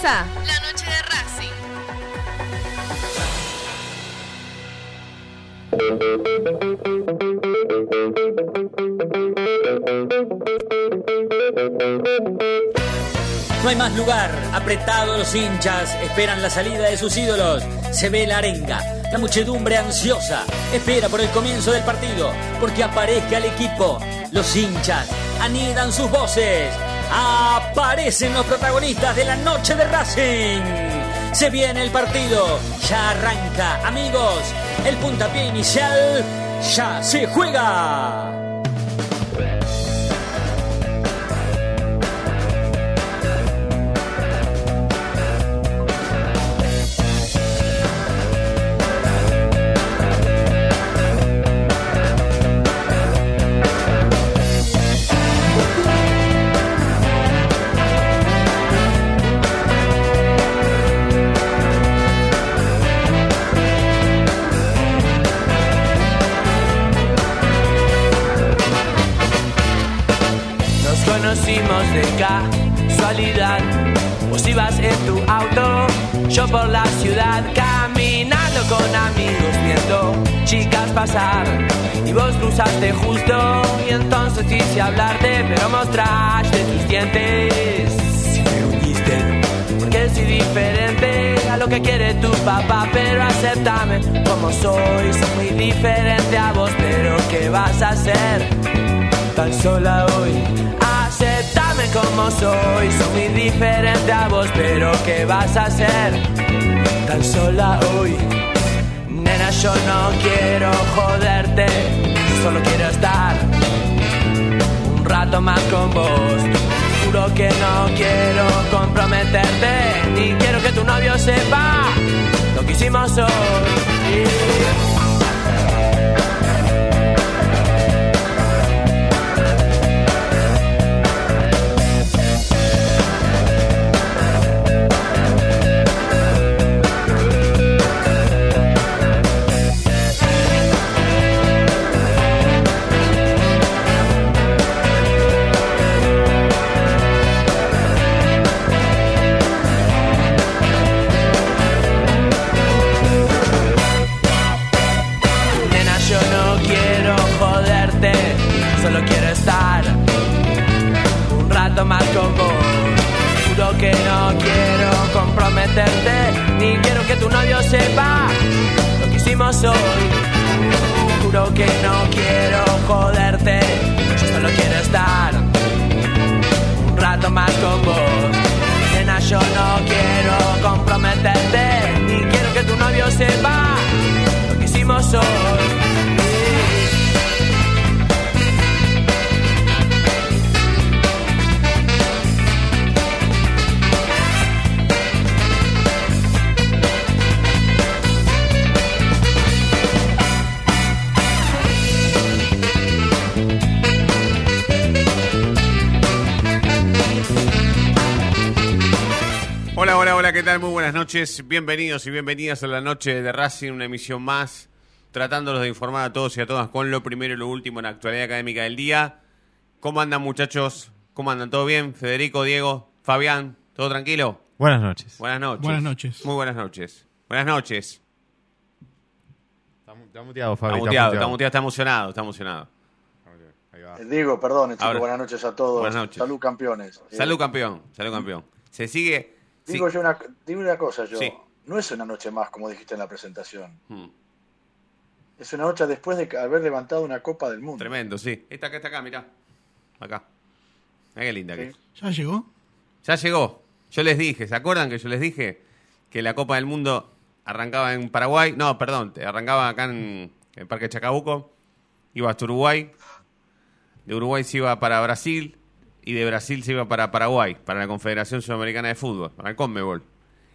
Comienza la noche de Racing. No hay más lugar, apretado los hinchas, esperan la salida de sus ídolos. Se ve la arenga, la muchedumbre ansiosa, espera por el comienzo del partido, porque aparezca el equipo. Los hinchas anidan sus voces, aparecen los protagonistas de la noche de Racing. Se viene el partido, ya arranca, amigos. El puntapié inicial ya se juega. Y vos cruzaste justo, y entonces quise hablarte, pero mostraste tus dientes. Y me uniste, porque soy diferente a lo que quiere tu papá, pero acéptame como soy. Soy muy diferente a vos, pero ¿qué vas a hacer? tan sola hoy. Aceptame como soy, soy muy diferente a vos, pero ¿qué vas a hacer? Tan sola hoy. Yo no quiero joderte, solo quiero estar un rato más con vos. Juro que no quiero comprometerte, ni quiero que tu novio sepa lo que hicimos hoy. Tu novio sepa lo que hicimos hoy. Juro que no quiero joderte, yo solo quiero estar un rato más con vos. Nena, yo no quiero comprometerte, ni quiero que tu novio sepa lo que hicimos hoy. Hola, hola, hola, ¿qué tal? Muy buenas noches. Bienvenidos y bienvenidas a la noche de Racing, una emisión más, tratándolos de informar a todos y a todas con lo primero y lo último en la actualidad académica del día. ¿Cómo andan, muchachos? ¿Cómo andan? ¿Todo bien? Federico, Diego, Fabián, ¿todo tranquilo? Buenas noches. Buenas noches. Buenas noches. Muy buenas noches. Buenas noches. Está, mu- está muteado, Fabi. Está muteado, está muteado, está emocionado, está emocionado. Ahí va. Eh, Diego, perdón, chicos, Ahora. buenas noches a todos. Buenas noches. Salud, campeones. Salud campeón, salud campeón. Se sigue... sí. Digo, yo una, digo una cosa, yo. Sí. No es una noche más, como dijiste en la presentación. Mm, Es una noche después de haber levantado una Copa del Mundo. Tremendo, sí. Esta acá está acá, mirá. Acá. Mirá qué linda que es. ¿Ya llegó? Ya llegó. Yo les dije, ¿se acuerdan que yo les dije que la Copa del Mundo arrancaba en Paraguay? No, perdón, te- arrancaba acá en el Parque Chacabuco, iba hasta Uruguay, de Uruguay se iba para Brasil y de Brasil se iba para Paraguay, para la Confederación Sudamericana de Fútbol, para el Conmebol,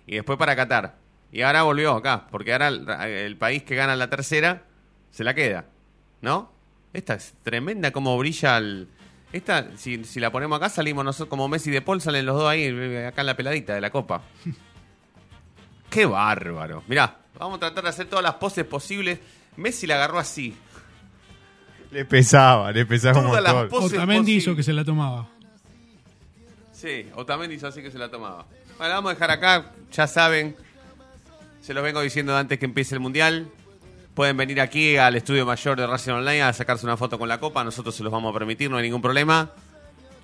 y después para Qatar. Y ahora volvió acá, porque ahora el, el país que gana la tercera se la queda, ¿no? Esta es tremenda como brilla el... Esta, si, si la ponemos acá, salimos nosotros como Messi de Paul, salen los dos ahí, acá en la peladita de la copa. Qué bárbaro. Mirá, vamos a tratar de hacer todas las poses posibles. Messi la agarró así. Le pesaba, le pesaba un Todas las montón. poses Otamendi posibles. hizo que se la tomaba. Sí, Otamendi hizo así que se la tomaba. Bueno, vamos a dejar acá, ya saben, se los vengo diciendo antes que empiece el Mundial. Pueden venir aquí al estudio mayor de Racing Online a sacarse una foto con la copa, nosotros se los vamos a permitir, no hay ningún problema.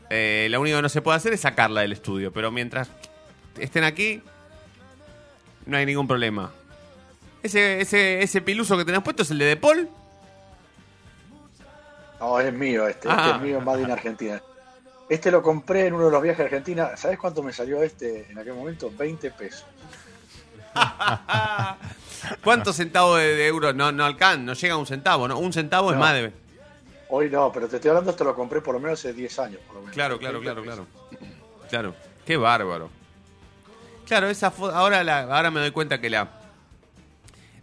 Eh, lo único que no se puede hacer es sacarla del estudio, pero mientras estén aquí, no hay ningún problema. Ese, ese, ese piluso que tenés puesto es el de De Paul. No, es mío este. Ah. Este es mío, Made in Argentina. Este lo compré en uno de los viajes a Argentina. ¿Sabes cuánto me salió este en aquel momento? 20 pesos. ¿Cuántos centavos de, de euro? No, no alcanza, no llega a un centavo, ¿no? Un centavo es más de... Hoy no, pero te estoy hablando, esto lo compré por lo menos hace 10 años. Por lo menos. Claro, claro, 20 claro, pesos. claro. Claro, qué bárbaro. Claro, esa foto, ahora, la, ahora me doy cuenta que la,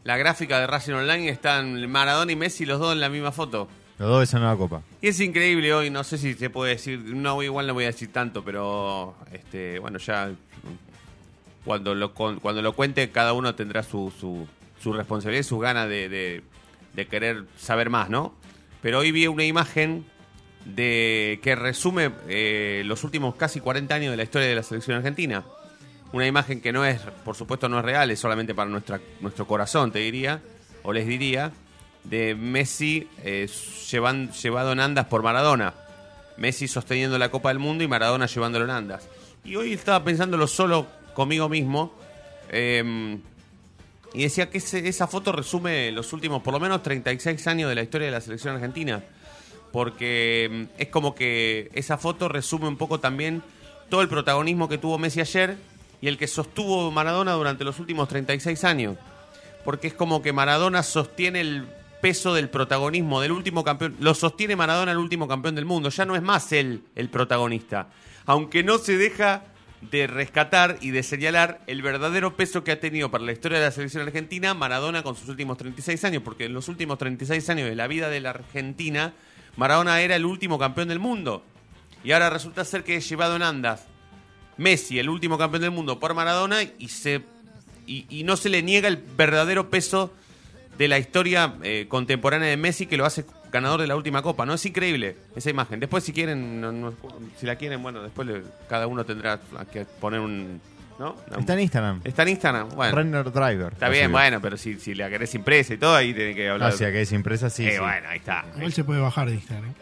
la gráfica de Racing Online están Maradona y Messi los dos en la misma foto. Los dos besan la copa. Y es increíble hoy, no sé si se puede decir, no, igual no voy a decir tanto, pero este, bueno, ya cuando lo, cuando lo cuente cada uno tendrá su, su, su responsabilidad y sus ganas de, de- de querer saber más, ¿no? Pero hoy vi una imagen de que resume eh, los últimos casi 40 años de la historia de la selección argentina. Una imagen que no es, por supuesto, no es real, es solamente para nuestra, nuestro corazón, te diría, o les diría, de Messi eh, llevan- llevado en andas por Maradona. Messi sosteniendo la Copa del Mundo y Maradona llevándolo en andas. Y hoy estaba pensándolo solo conmigo mismo. eh, y decía que esa foto resume los últimos, por lo menos, 36 años de la historia de la selección argentina. Porque mm, es como que esa foto resume un poco también todo el protagonismo que tuvo Messi ayer y el que sostuvo Maradona durante los últimos 36 años. Porque es como que Maradona sostiene el peso del protagonismo del último campeón. Lo sostiene Maradona el último campeón del mundo. Ya no es más él el protagonista. Aunque no se deja de rescatar y de señalar el verdadero peso que ha tenido para la historia de la selección argentina Maradona con sus últimos 36 años. Porque en los últimos 36 años de la vida de la Argentina, Maradona era el último campeón del mundo. Y ahora resulta ser que es llevado en andas Messi, el último campeón del mundo, por Maradona y se y, y no se le niega el verdadero peso de la historia eh, contemporánea de Messi que lo hace ganador de la última copa, ¿no? Es increíble esa imagen. Después si quieren, no- no- si la quieren, bueno, después le- cada uno tendrá que poner un... ¿no? Está en Instagram. Está en Instagram, bueno. Runner Driver. Está bien, bueno, pero si, si la querés impresa y todo, ahí tiene que hablar. No, si acá es impresa, sí. Eh, sí. bueno, ahí está. Igual se puede bajar de Instagram. Sí,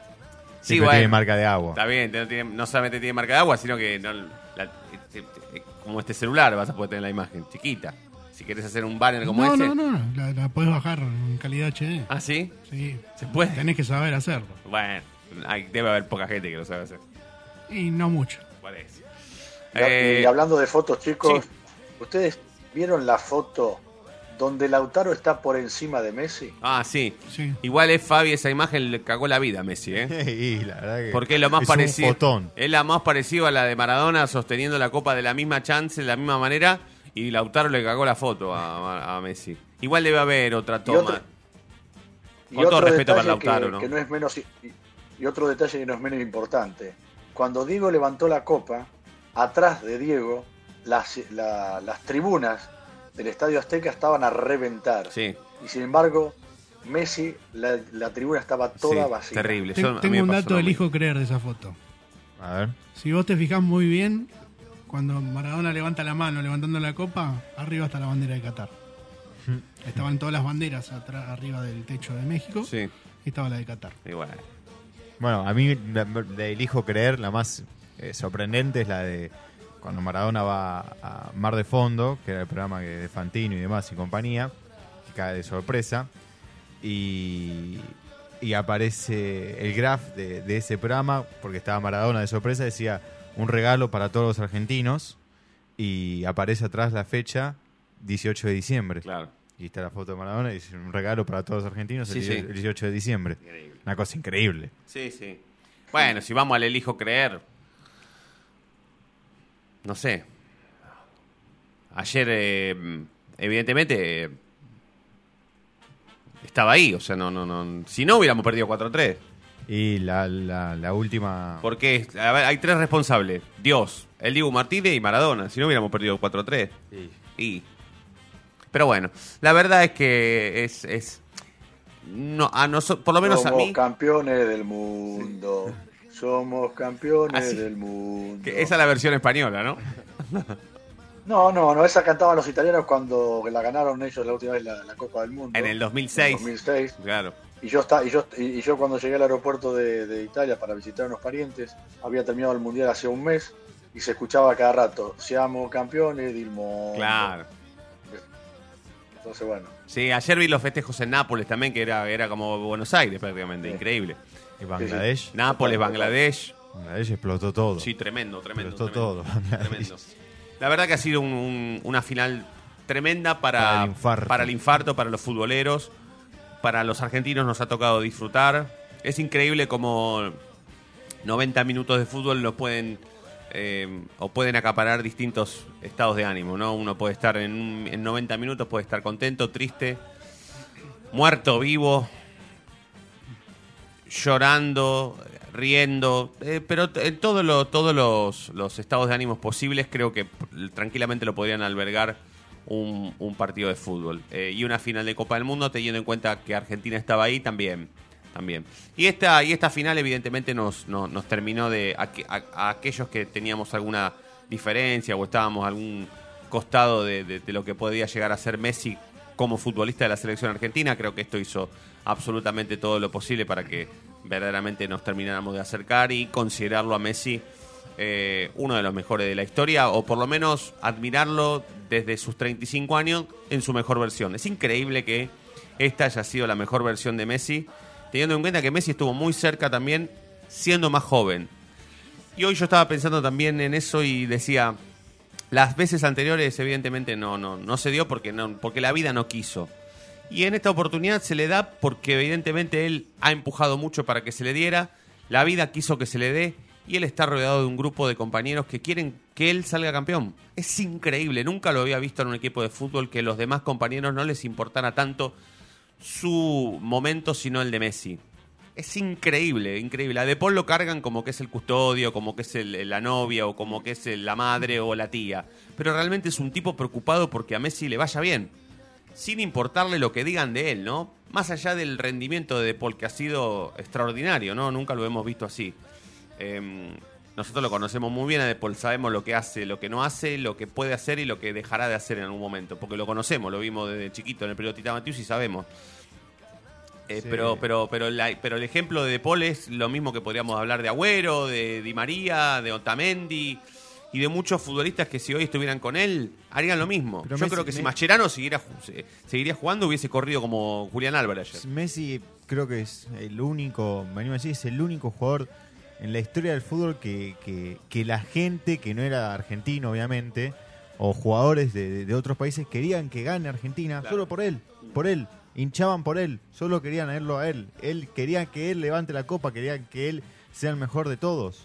Sí, pero bueno. tiene marca de agua. Está bien, no, tiene- no solamente tiene marca de agua, sino que no, la- este- este- como este celular vas a poder tener la imagen, chiquita. Si querés hacer un banner como no, ese. no, no, la, la puedes bajar en calidad HD. ¿Ah, sí? Sí. ¿Se puede? Tenés que saber hacerlo. Bueno, hay- debe haber poca gente que lo sabe hacer. Y no mucho. Parece. Y- Eh, y hablando de fotos, chicos, sí. ¿ustedes vieron la foto donde Lautaro está por encima de Messi? ah, sí. Sí. Igual es Fabi, esa imagen le cagó la vida a Messi, ¿eh? y la verdad que Porque es lo más es parecido. Un fotón. Es la más parecido a la de Maradona sosteniendo la copa de la misma chance, de la misma manera. Y Lautaro le cagó la foto a, a Messi. Igual debe haber otra toma. otro- Y Con todo otro respeto para Lautaro, que, ¿no? que no es menos y, y otro detalle que no es menos importante. Cuando Diego levantó la copa, atrás de Diego, las, la- las tribunas del Estadio Azteca estaban a reventar. Sí, Y sin embargo, Messi, la, la tribuna estaba toda sí, vacía. terrible. Tengo un dato del hijo creer de esa foto. A ver. Si vos te fijás muy bien, cuando Maradona levanta la mano levantando la copa, arriba está la bandera de Qatar. Estaban todas las banderas atrás, arriba del techo de México Sí, y estaba la de Qatar. igual. Bueno, a mí le elijo creer, la más eh, sorprendente es la de cuando Maradona va a Mar de Fondo, que era el programa que de Fantino y demás y compañía, que cae de sorpresa, y, y aparece el graph de, de ese programa, porque estaba Maradona de sorpresa, decía un regalo para todos los argentinos, y aparece atrás la fecha 18 de diciembre. Claro. Y está la foto de Maradona y dice un regalo para todos los argentinos Sí, el, sí. die- el 18 de diciembre. Increíble. Una cosa increíble. Sí, sí. Bueno, si vamos al elijo creer. No sé. Ayer, eh, evidentemente, eh, estaba ahí. O sea, no, no, no. Si no, hubiéramos perdido 4-3. Y la, la, la última. Porque a ver, hay tres responsables: Dios, el Diego Martínez y Maradona. Si no, hubiéramos perdido 4-3. Sí. Y. Pero bueno, la verdad es que es. es no, a noso- por lo menos a Somos mí. campeones del mundo. Somos campeones Así- del mundo. que esa es la versión española, ¿no? No, no, no, esa cantaban los italianos cuando la ganaron ellos la última vez la, la Copa del Mundo. En el 2006. En el 2006. Claro. Y yo, está, y, yo, y yo cuando llegué al aeropuerto de, de Italia para visitar a unos parientes, había terminado el Mundial hace un mes y se escuchaba cada rato, seamos campeones del mundo. Claro. Entonces, bueno. Sí, ayer vi los festejos en Nápoles también, que era, era como Buenos Aires prácticamente, Sí. increíble. Y Bangladesh. Nápoles, Bangladesh. Bangladesh explotó todo. Sí, tremendo, tremendo. Explotó tremendo, todo, tremendo. La verdad que ha sido un- un- una final tremenda para, Para el infarto. para el infarto, para los futboleros, para los argentinos nos ha tocado disfrutar. Es increíble como 90 minutos de fútbol nos pueden eh, o pueden acaparar distintos estados de ánimo, ¿no? Uno puede estar en, en 90 minutos, puede estar contento, triste, muerto, vivo, llorando, riendo, eh, pero en todos lo- todos los, los estados de ánimos posibles creo que tranquilamente lo podrían albergar un, partido de fútbol. Eh, y una final de Copa del Mundo, teniendo en cuenta que Argentina estaba ahí también. también. Y esta, y esta final evidentemente nos, terminó de... A, a- aquellos que teníamos alguna diferencia o estábamos algún costado de lo que podía llegar a ser Messi como futbolista de la selección argentina. Creo que esto hizo absolutamente todo lo posible para que verdaderamente nos termináramos de acercar y considerarlo a Messi eh, uno de los mejores de la historia, o por lo menos admirarlo desde sus 35 años en su mejor versión. Es increíble que esta haya sido la mejor versión de Messi, teniendo en cuenta que Messi estuvo muy cerca también siendo más joven. Y hoy yo estaba pensando también en eso y decía, las veces anteriores evidentemente no, no, no se dio porque, no, porque la vida no quiso. Y en esta oportunidad se le da porque evidentemente él ha empujado mucho para que se le diera, la vida quiso que se le dé y él está rodeado de un grupo de compañeros que quieren que él salga campeón. Es increíble, nunca lo había visto en un equipo de fútbol que los demás compañeros no les importara tanto su momento sino el de Messi. Es increíble, increíble. A De Paul lo cargan como que es el custodio, como que es la novia o como que es la madre o la tía. Pero realmente es un tipo preocupado porque a Messi le vaya bien. Sin importarle lo que digan de él, ¿no? Más allá del rendimiento de De Paul, que ha sido extraordinario, ¿no? Nunca lo hemos visto así. Em, nosotros lo conocemos muy bien a De Paul, sabemos lo que hace, lo que no hace, lo que puede hacer y lo que dejará de hacer en algún momento. Porque lo conocemos, lo vimos desde chiquito en el periodo Tita Matius y sabemos. Eh, Sí. pero, pero, pero, la- pero el ejemplo de De Paul es lo mismo que podríamos hablar de Agüero, de Di María, de Otamendi y de muchos futbolistas que si hoy estuvieran con él harían lo mismo. Pero Yo Messi- creo que si Mascherano siguiera, seguiría jugando hubiese corrido como Julián Álvarez ayer. Messi creo que es el único, me animo a decir, es el único jugador en la historia del fútbol que, que, que la gente, que no era argentino obviamente, o jugadores de, otros países querían que gane Argentina Claro. solo por él, por él, hinchaban por él, solo querían verlo a él, él quería que él levante la copa, querían que él sea el mejor de todos.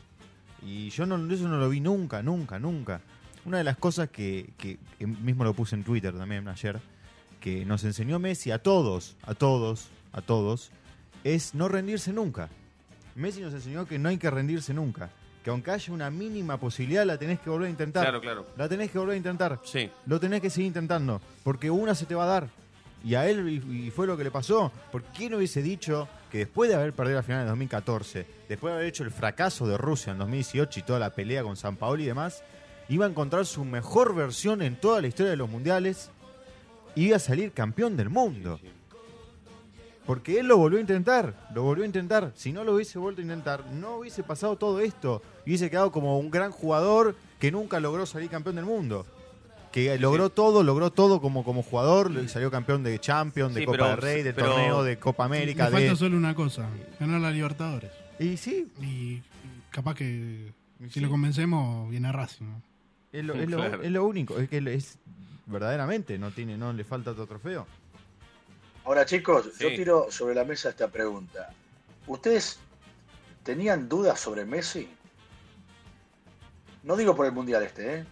Y yo no, eso no lo vi nunca, nunca, nunca. Una de las cosas que, que- que mismo lo puse en Twitter también ayer, que nos enseñó Messi a todos, a todos, a todos, es no rendirse nunca. Messi nos enseñó que no hay que rendirse nunca. Que aunque haya una mínima posibilidad, la tenés que volver a intentar. Claro, claro. La tenés que volver a intentar. Sí. Lo tenés que seguir intentando. Porque una se te va a dar. Y a él y, y fue lo que le pasó. ¿Por qué no hubiese dicho que después de haber perdido la final en 2014, después de haber hecho el fracaso de Rusia en 2018 y toda la pelea con San Paolo y demás, iba a encontrar su mejor versión en toda la historia de los mundiales y iba a salir campeón del mundo? Porque él lo volvió a intentar, lo volvió a intentar. Si no lo hubiese vuelto a intentar, no hubiese pasado todo esto. Y hubiese quedado como un gran jugador que nunca logró salir campeón del mundo. Que logró todo, logró todo como, como jugador, y salió campeón de Champions, de Sí, Copa pero- del Rey, de pero- torneo, de Copa América. Le falta De... solo una cosa, ganar la Libertadores. Y sí, Y capaz que si Sí. lo convencemos, viene a Racing. ¿no? es lo, es lo- Claro. es lo único. Es que es verdaderamente, no tiene no le falta otro trofeo. Ahora, chicos, yo tiro sobre la mesa esta pregunta. ¿Ustedes tenían dudas sobre Messi? No digo por el Mundial este, ¿eh?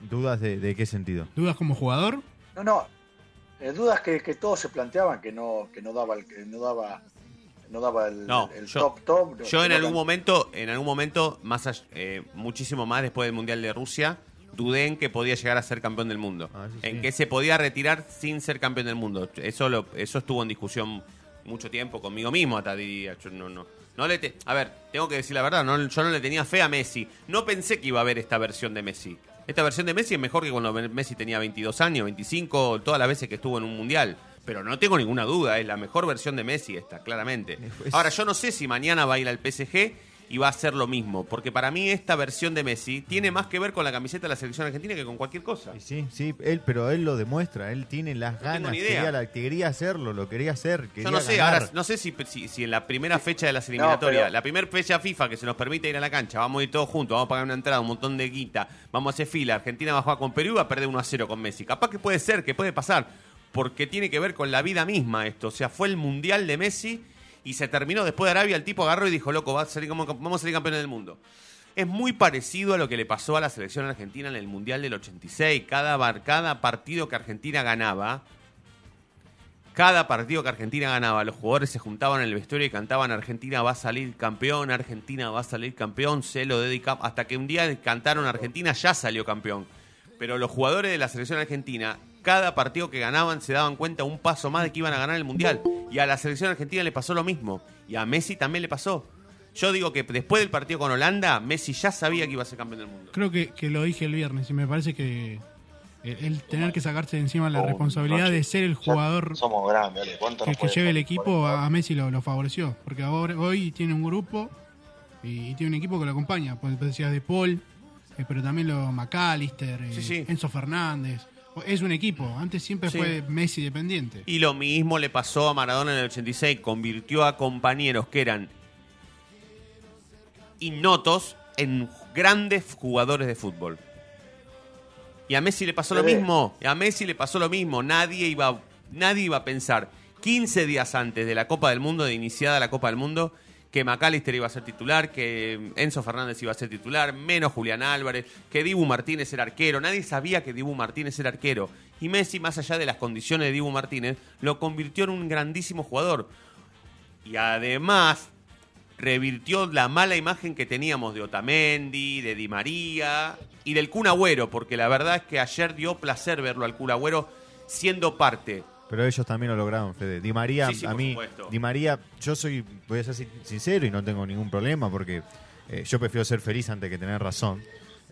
¿Dudas de, de qué sentido? ¿Dudas como jugador? No, no. eh, dudas que, que todos se planteaban que no, que no daba el, que no daba, no daba el, No, el yo- top top. Yo en algún momento, en algún momento, más eh, muchísimo más después del Mundial de Rusia, dudé en que podía llegar a ser campeón del mundo. Ah, sí. En que se podía retirar sin ser campeón del mundo. Eso lo, eso estuvo en discusión mucho tiempo conmigo mismo, hasta diría. Yo no, no. No le te- a ver, tengo que decir la verdad, no, yo no le tenía fe a Messi. No pensé que iba a haber esta versión de Messi. Esta versión de Messi es mejor que cuando Messi tenía 22 años, 25, todas las veces que estuvo en un mundial. Pero no tengo ninguna duda, es la mejor versión de Messi esta, claramente. Ahora, yo no sé si mañana va a ir al PSG y va a hacer lo mismo, porque para mí esta versión de Messi tiene más que ver con la camiseta de la selección argentina que con cualquier cosa. Y Sí, sí, él, pero él lo demuestra, él tiene las ganas, quería, la- quería hacerlo, lo quería hacer, quería Yo no sé, ganar. ahora no sé si, si, si en la primera fecha de las eliminatorias, pero- la primera fecha FIFA que se nos permite ir a la cancha, vamos a ir todos juntos, vamos a pagar una entrada, un montón de guita, vamos a hacer fila, Argentina va a jugar con Perú y va a perder 1 a 0 con Messi. Capaz que puede ser, que puede pasar, porque tiene que ver con la vida misma esto. O sea, fue el mundial de Messi y se terminó después de Arabia, el tipo agarró y dijo, loco, va a salir vamos a salir campeones del mundo. Es muy parecido a lo que le pasó a la selección argentina en el Mundial del 86. Cada, cada partido que Argentina ganaba, cada partido que Argentina ganaba, los jugadores se juntaban en el vestuario y cantaban Argentina va a salir campeón, Argentina va a salir campeón, se lo dedicamos. Hasta que un día cantaron Argentina ya salió campeón. Pero los jugadores de la selección argentina, cada partido que ganaban se daban cuenta un paso más de que iban a ganar el Mundial. Y a la selección argentina le pasó lo mismo. Y a Messi también le pasó. Yo digo que después del partido con Holanda, Messi ya sabía que iba a ser campeón del mundo. Creo que, que lo dije el viernes y me parece que el, el tener que sacarse de encima la Oh, responsabilidad de ser el jugador Somos grandes, Ale, ¿cuánto que, lleve el equipo a, a Messi lo, lo favoreció. Porque ahora, hoy tiene un grupo y, y tiene un equipo que lo acompaña. Pues decías de Paul, eh, pero también lo McAllister, eh, Sí, sí. Enzo Fernández. Es un equipo. Antes siempre Sí. fue Messi dependiente. Y lo mismo le pasó a Maradona en el 86. Convirtió a compañeros que eran innotos en grandes jugadores de fútbol. Y a Messi le pasó lo mismo. A Messi le pasó lo mismo. Nadie iba, nadie iba a pensar 15 días antes de la Copa del Mundo, de iniciada la Copa del Mundo, que McAllister iba a ser titular, que Enzo Fernández iba a ser titular, menos Julián Álvarez, que Dibu Martínez era arquero. Nadie sabía que Dibu Martínez era arquero. Y Messi, más allá de las condiciones de Dibu Martínez, lo convirtió en un grandísimo jugador. Y además revirtió la mala imagen que teníamos de Otamendi, de Di María y del Kun Agüero, porque la verdad es que ayer dio placer verlo al Kun Agüero siendo parte. Pero ellos también lo lograron, Fede. Di María, Sí, sí, a mí, supuesto. Di María, yo soy, voy a ser sin- sincero y no tengo ningún problema porque eh, yo prefiero ser feliz antes que tener razón.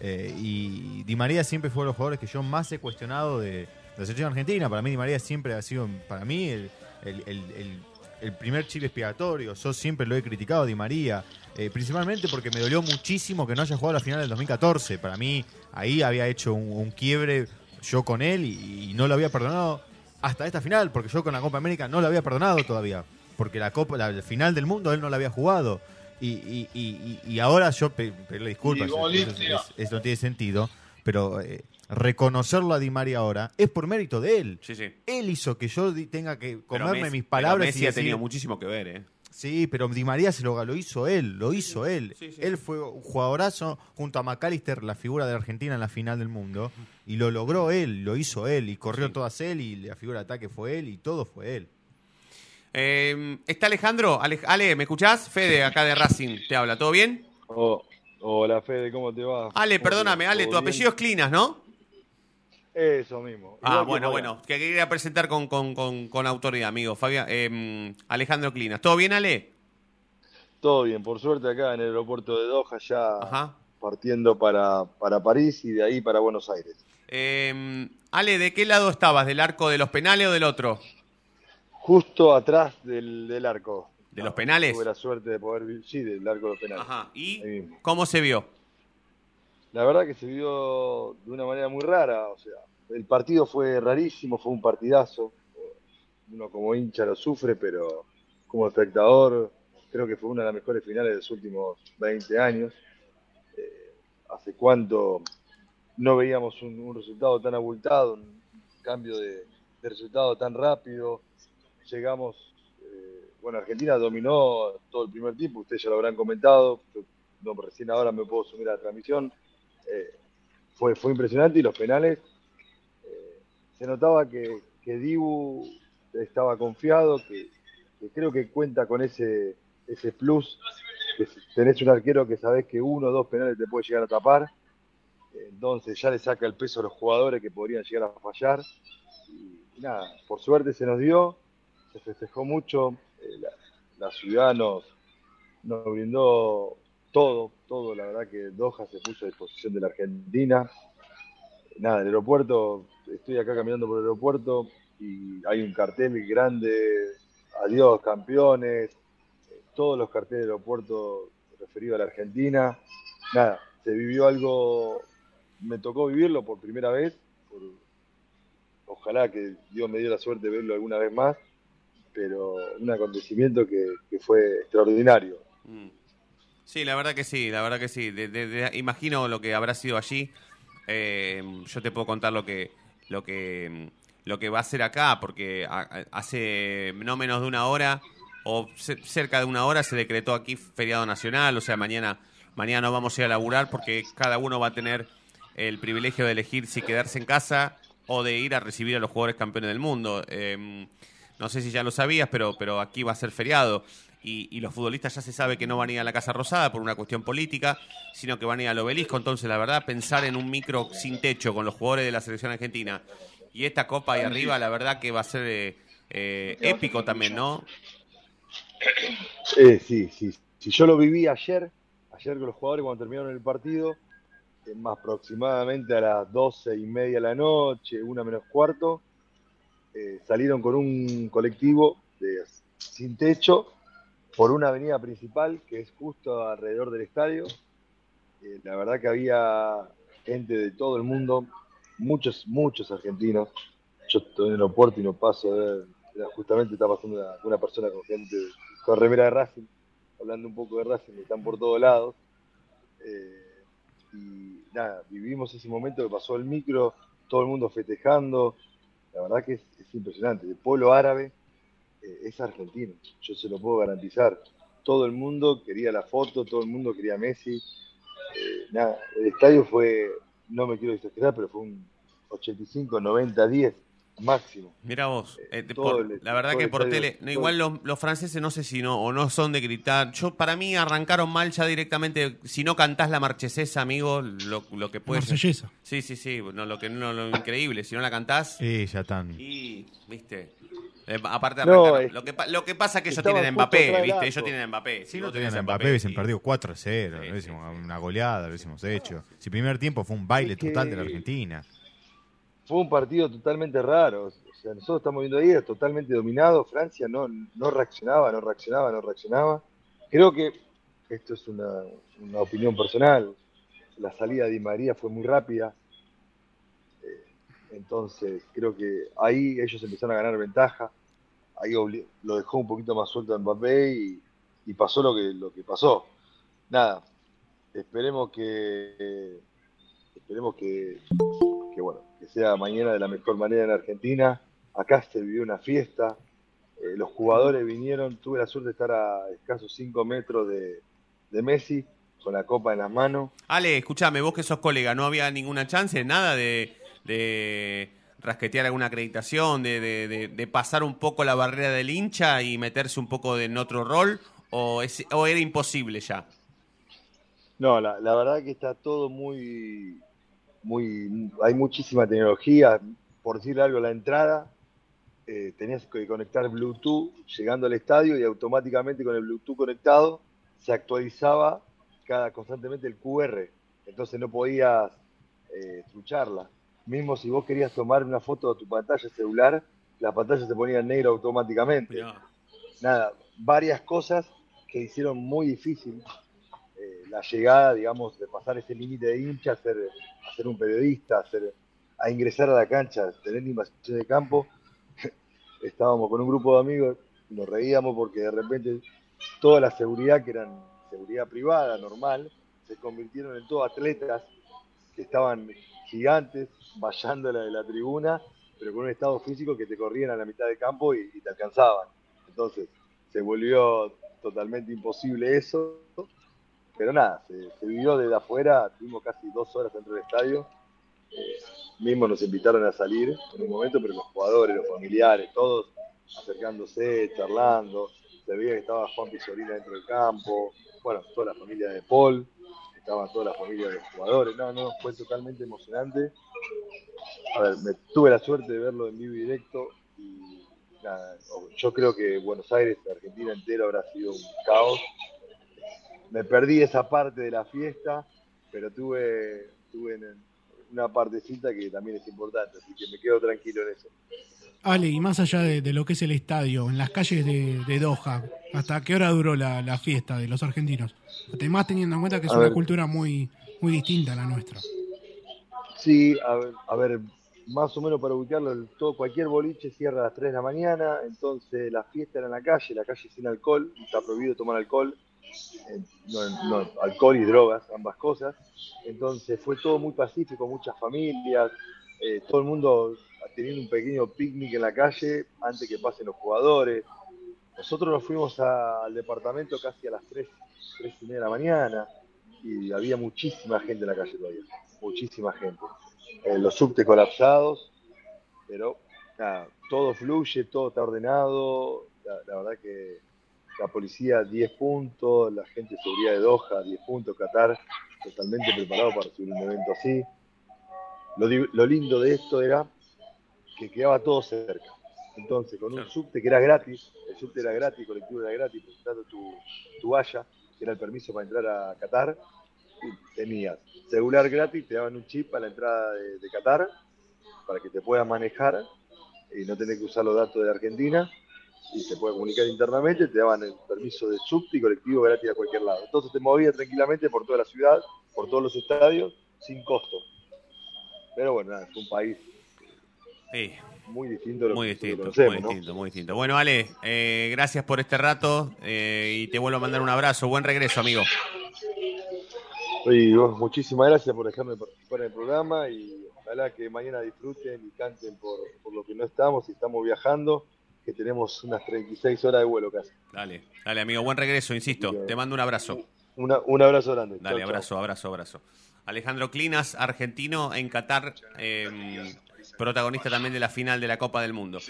Eh, y Di María siempre fue uno de los jugadores que yo más he cuestionado de, de la selección argentina. Para mí Di María siempre ha sido, para mí, el, el- el- el- el primer chile expiatorio. Yo siempre lo he criticado a Di María. eh, principalmente porque me dolió muchísimo que no haya jugado la final del 2014. Para mí, ahí había hecho un, un quiebre yo con él y, y no lo había perdonado hasta esta final, porque yo con la Copa América no lo había perdonado todavía. Porque la Copa, la, la final del mundo él no la había jugado. Y, y, y, y- y ahora yo pe- pedirle disculpas, eso, limpio. es- eso no tiene sentido. Pero eh, reconocerlo a Di María ahora es por mérito de él. Sí, sí. Él hizo que yo tenga que Pero comerme Messi- mis pero palabras Messi y ha tenido muchísimo que ver, ¿eh? Sí, pero Di María se lo, lo hizo él, lo hizo él. Sí, sí. Él fue un jugadorazo junto a McAllister, la figura de Argentina en la final del mundo, y lo logró él, lo hizo él, y corrió Sí. todas él, y la figura de ataque fue él, y todo fue él. Eh, ¿Está Alejandro? Ale, Ale, ¿me escuchás? Fede, acá de Racing, te habla. ¿Todo bien? Oh, hola Fede, ¿cómo te va? Ale, ¿Cómo te perdóname? Ale, tu ¿Todo apellido es? Clinas, ¿no? Eso mismo. Ah, bueno, bueno, que quería presentar con, con, con, con autoridad, amigo. Fabián, eh, Alejandro Clinas. ¿Todo bien, Ale? Todo bien, por suerte acá en el aeropuerto de Doha ya Ajá. partiendo para, para París y de ahí para Buenos Aires. Eh, Ale, ¿de qué lado estabas? ¿Del arco de los penales o del otro? Justo atrás del, del arco. ¿De los penales? Tuve la suerte de poder vivir, sí, del arco de los penales. Ajá. ¿Y cómo se vio? La verdad que se vio de una manera muy rara, o sea, el partido fue rarísimo, fue un partidazo. Uno como hincha lo sufre, pero como espectador creo que fue una de las mejores finales de los últimos 20 años. Eh, ¿Hace cuánto no veíamos un, resultado tan abultado, un cambio de, resultado tan rápido? Llegamos, eh, bueno, Argentina dominó todo el primer tiempo, ustedes ya lo habrán comentado, yo recién ahora me puedo sumir a la transmisión. Eh, fue, fue impresionante y los penales eh, se notaba que, que Dibu estaba confiado, que, creo que cuenta con ese, ese plus, que tenés un arquero que sabés que uno o dos penales te puede llegar a tapar, entonces ya le saca el peso a los jugadores que podrían llegar a fallar. Y, y nada, por suerte se nos dio, se festejó mucho, eh, la, la ciudad nos, nos brindó todo, todo, la verdad que Doha se puso a disposición de la Argentina. nada, el aeropuerto, estoy acá caminando por el aeropuerto y hay un cartel grande, adiós campeones, todos los carteles del aeropuerto referidos a la Argentina. Nada, se vivió algo, me tocó vivirlo por primera vez, ojalá que Dios me dio la suerte de verlo alguna vez más, pero un acontecimiento que, que fue extraordinario. Mm. Sí, la verdad que sí, la verdad que sí. De- imagino lo que habrá sido allí. Eh, yo te puedo contar lo que, lo que, lo que va a ser acá, porque a- hace no menos de una hora o ce- cerca de una hora se decretó aquí feriado nacional, o sea, mañana, mañana no vamos a ir a laburar porque cada uno va a tener el privilegio de elegir si quedarse en casa o de ir a recibir a los jugadores campeones del mundo. Eh, no sé si ya lo sabías, pero, pero aquí va a ser feriado. Y, los futbolistas ya se sabe que no van a ir a la Casa Rosada por una cuestión política, sino que van a ir al obelisco. Entonces, la verdad, pensar en un micro sin techo con los jugadores de la selección argentina y esta copa ahí arriba, la verdad que va a ser eh, eh, épico también, ¿no? Eh, sí, sí. Si yo lo viví ayer, ayer con los jugadores cuando terminaron el partido, más aproximadamente a las doce y media de la noche, una menos cuarto, eh, salieron con un colectivo de, sin techo por una avenida principal que es justo alrededor del estadio. Eh, la verdad que había gente de todo el mundo, muchos, muchos argentinos. Yo estoy en el aeropuerto y no paso mira, justamente está pasando una, una persona con gente con remera de Racing, hablando un poco de Racing, que están por todos lados. Eh, y nada, vivimos ese momento que pasó el micro, todo el mundo festejando. La verdad que es, es impresionante. El pueblo árabe eh, es argentino, yo se lo puedo garantizar. Todo el mundo quería la foto, todo el mundo quería Messi. Eh, nada, el estadio fue, no me quiero exagerar, pero fue un 85, 90, 10 máximo. Mira vos, eh, por- el- la verdad que por tele, no, igual los, los franceses no sé si no o no son de gritar. Yo para mí arrancaron mal ya directamente. Si no cantás la marchesesa, amigo, lo, lo que puede ser. Marsellesa. Sí, sí, sí, no, lo que no lo increíble. Si no la cantás Sí, ya están. y viste. Eh, aparte No, arrancaron- es- lo que pa- lo que pasa es que ellos estaban tienen Mbappé, viste, ellos tienen a Mbappé. Si no tenían Mbappé, hubiesen perdido 4 a 0. Sí, sí. Una goleada, lo hubiésemos hecho. Si el primer tiempo fue un baile Es que- total de la Argentina. fue un partido totalmente raro. O sea, nosotros estamos viendo ahí, es totalmente dominado. Francia no, no reaccionaba, no reaccionaba, no reaccionaba. Creo que esto es una, una opinión personal. La salida de Di María fue muy rápida. Entonces, creo que ahí ellos empezaron a ganar ventaja. Ahí lo dejó un poquito más suelto a Mbappé y, y pasó lo que, lo que pasó. Nada, esperemos que esperemos que, que bueno, que sea mañana de la mejor manera en Argentina. Acá se vivió una fiesta, eh, los jugadores vinieron, tuve la suerte de estar a escasos 5 metros de, de Messi, con la copa en las manos. Ale, escúchame, vos que sos colega, ¿no había ninguna chance, nada de, de rasquetear alguna acreditación, de, de- de- de pasar un poco la barrera del hincha y meterse un poco en otro rol? ¿O, era imposible ya? No, la, la verdad que está todo muy, muy, hay muchísima tecnología. Por decir algo, la entrada, eh, tenías que conectar Bluetooth llegando al estadio y automáticamente con el Bluetooth conectado se actualizaba cada constantemente el QR. Entonces no podías eh, trucharla. Mismo si vos querías tomar una foto de tu pantalla celular, la pantalla se ponía en negro automáticamente nada, varias cosas que hicieron muy difícil eh, la llegada, digamos, de pasar ese límite de hincha, a ser, a ser un periodista, a, ser- a ingresar a la cancha, tener invasión de campo. Estábamos con un grupo de amigos, nos reíamos porque de repente toda la seguridad, que eran seguridad privada, normal, se convirtieron en todos atletas que estaban gigantes, vallando la de la tribuna, pero con un estado físico que te corrían a la mitad del campo y, te alcanzaban. Entonces, se volvió totalmente imposible eso. Pero nada, se, vivió desde afuera, tuvimos casi dos horas dentro del estadio. Eh, mismo nos invitaron a salir en un momento, pero los jugadores, los familiares, todos acercándose, charlando. Se veía que estaba Juan Pisolina dentro del campo, bueno, toda la familia de Paul, estaba toda la familia de jugadores. No, no, fue totalmente emocionante. A ver, me tuve la suerte de verlo en vivo y directo y nada, yo creo que Buenos Aires, Argentina entera habrá sido un caos. Me perdí esa parte de la fiesta, pero tuve, tuve una partecita que también es importante, así que me quedo tranquilo en eso. Ale, y más allá de, de lo que es el estadio, en las calles de, de Doha, ¿hasta qué hora duró la, la fiesta de los argentinos? Además teniendo en cuenta que es A una ver. cultura muy, muy distinta a la nuestra. Sí, a ver, a ver, más o menos para ubicarlo, el- todo, cualquier boliche cierra a las 3 de la mañana, entonces la fiesta era en la calle, la calle sin alcohol, está prohibido tomar alcohol, eh, no, no, alcohol y drogas, ambas cosas, entonces fue todo muy pacífico, muchas familias, eh, todo el mundo teniendo un pequeño picnic en la calle antes que pasen los jugadores. Nosotros nos fuimos al departamento casi a las 3, 3 y media de la mañana y había muchísima gente en la calle todavía, muchísima gente. Eh, los subtes colapsados, pero todo fluye, todo está ordenado. La, verdad que la policía 10 puntos, la gente de seguridad de Doha 10 puntos, Qatar totalmente preparado para recibir un evento así. Lo lindo de esto era que quedaba todo cerca. Entonces, con un subte que era gratis, el subte era gratis, el colectivo era gratis, presentando tu, tu haya, que era el permiso para entrar a Qatar, y tenías celular gratis, te daban un chip a la entrada de, de Qatar para que te puedas manejar y no tener que usar los datos de Argentina y se puede comunicar internamente, te daban el permiso de subte y colectivo gratis a cualquier lado. Entonces te movías tranquilamente por toda la ciudad, por todos los estadios, sin costo. Pero bueno, nada, es un país Sí, muy distinto lo muy que distinto, conocemos, muy ¿no? distinto, muy distinto. Bueno, Ale, eh, gracias por este rato eh, y te vuelvo a mandar un abrazo. Buen regreso, amigo. Y vos, muchísimas gracias por dejarme participar en el programa y ojalá que mañana disfruten y canten por, por lo que no estamos y estamos viajando, que tenemos unas 36 horas de vuelo casi. Dale, dale, amigo. Buen regreso, insisto. Te mando un abrazo. Una- un abrazo grande. Dale, Chau, chau. abrazo, abrazo, abrazo. Alejandro Clinas, argentino en Qatar, eh, protagonista también de la final de la Copa del Mundo.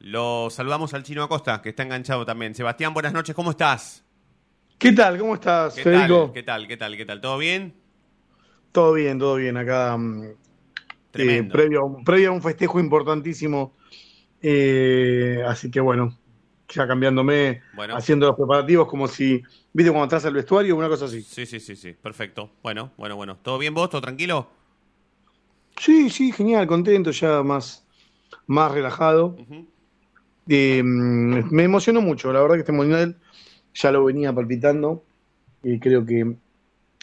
Lo saludamos al chino Acosta, que está enganchado también. Sebastián, buenas noches, ¿cómo estás? ¿Qué tal? ¿Cómo estás, ¿Qué Federico? tal? ¿Qué tal? ¿Qué tal? ¿Qué tal? ¿Todo bien? Todo bien, todo bien. Acá, mm, eh, Tremendo. previo, a un- previo a un festejo importantísimo. Eh, así que bueno, ya cambiándome, Bueno. haciendo los preparativos como si, ¿viste cuando entras al vestuario? Una cosa así. Sí, sí, sí, sí. Perfecto. Bueno, bueno, bueno. ¿Todo bien vos? ¿Todo tranquilo? Sí, sí, genial, contento, ya más, más relajado. Eh, me emocionó mucho, la verdad que este mundial ya lo venía palpitando y creo que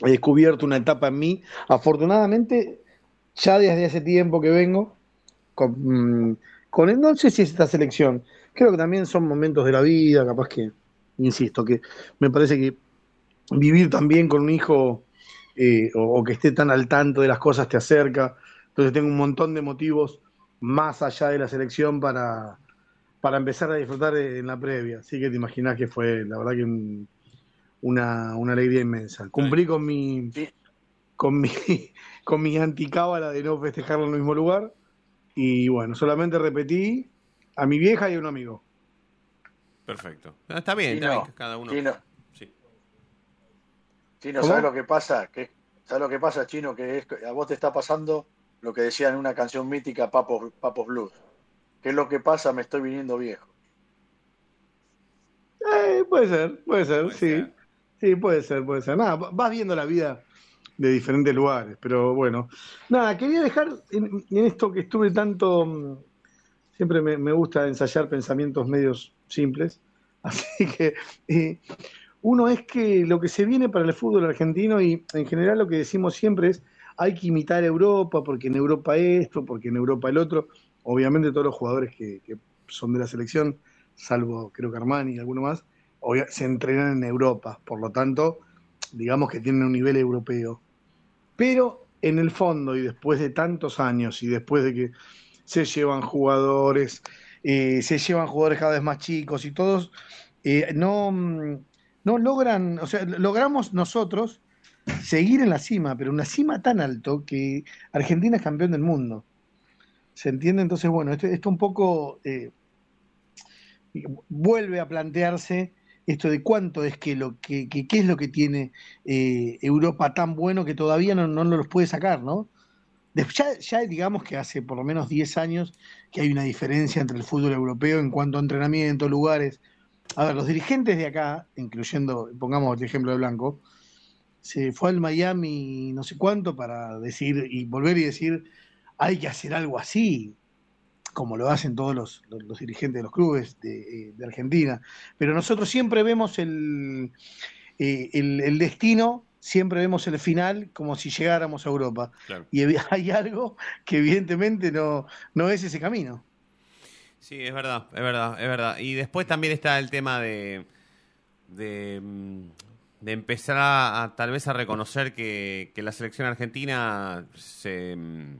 he descubierto una etapa en mí. Afortunadamente, ya desde hace tiempo que vengo con, mm, con no sé si es esta selección, creo que también son momentos de la vida, capaz que, insisto, que me parece que vivir también con un hijo eh, o, o que esté tan al tanto de las cosas te acerca. Entonces tengo un montón de motivos más allá de la selección para, para empezar a disfrutar en la previa. Así que te imaginas que fue, la verdad que un- una, una alegría inmensa. Cumplí con mi con mi con mi anticábala de no festejarlo en el mismo lugar. Y bueno, solamente repetí a mi vieja y a un amigo. Perfecto. Está bien, está Chino, bien. Cada uno. Chino. Sí. Chino. ¿sabes lo que pasa? Que, ¿Sabes lo que pasa, Chino? Que es- a vos te está pasando lo que decía en una canción mítica, Papos, Papos Blues. ¿Qué es lo que pasa? Me estoy viniendo viejo. Eh, puede ser, puede ser, sí. Sí, puede ser, puede ser. Nada, vas viendo la vida de diferentes lugares, pero bueno. Nada, quería dejar en, en esto que estuve tanto. mm, Siempre me, me gusta ensayar pensamientos medios simples. Así que eh, uno es que lo que se viene para el fútbol argentino y en general lo que decimos siempre es hay que imitar a Europa, porque en Europa esto, porque en Europa el otro. Obviamente todos los jugadores que, son de la selección, salvo creo que Armani y alguno más, se entrenan en Europa, por lo tanto, digamos que tienen un nivel europeo. Pero en el fondo, y después de tantos años, y después de que se llevan jugadores, eh, se llevan jugadores cada vez más chicos y todos, eh, no, mm, no logran, o sea, logramos nosotros seguir en la cima, pero una cima tan alto que Argentina es campeón del mundo. ¿Se entiende? Entonces, bueno, esto, esto un poco eh, vuelve a plantearse esto de cuánto es que lo que, que- qué es lo que tiene eh, Europa tan bueno que todavía no, no los puede sacar, ¿no? Ya, ya digamos que hace por lo menos 10 años que hay una diferencia entre el fútbol europeo en cuanto a entrenamiento, lugares. A ver, los dirigentes de acá, incluyendo, pongamos el ejemplo de Blanco, se fue al Miami no sé cuánto para decir y volver y decir, hay que hacer algo así, como lo hacen todos los, los- los dirigentes de los clubes de, eh, de Argentina. Pero nosotros siempre vemos el, eh, el, el destino, siempre vemos el final como si llegáramos a Europa. Claro. Y hay algo que evidentemente no, no es ese camino. Sí, es verdad, es verdad, es verdad. Y después también está el tema de, de, mm, de empezar a, tal vez a reconocer que, que la selección argentina se, mm,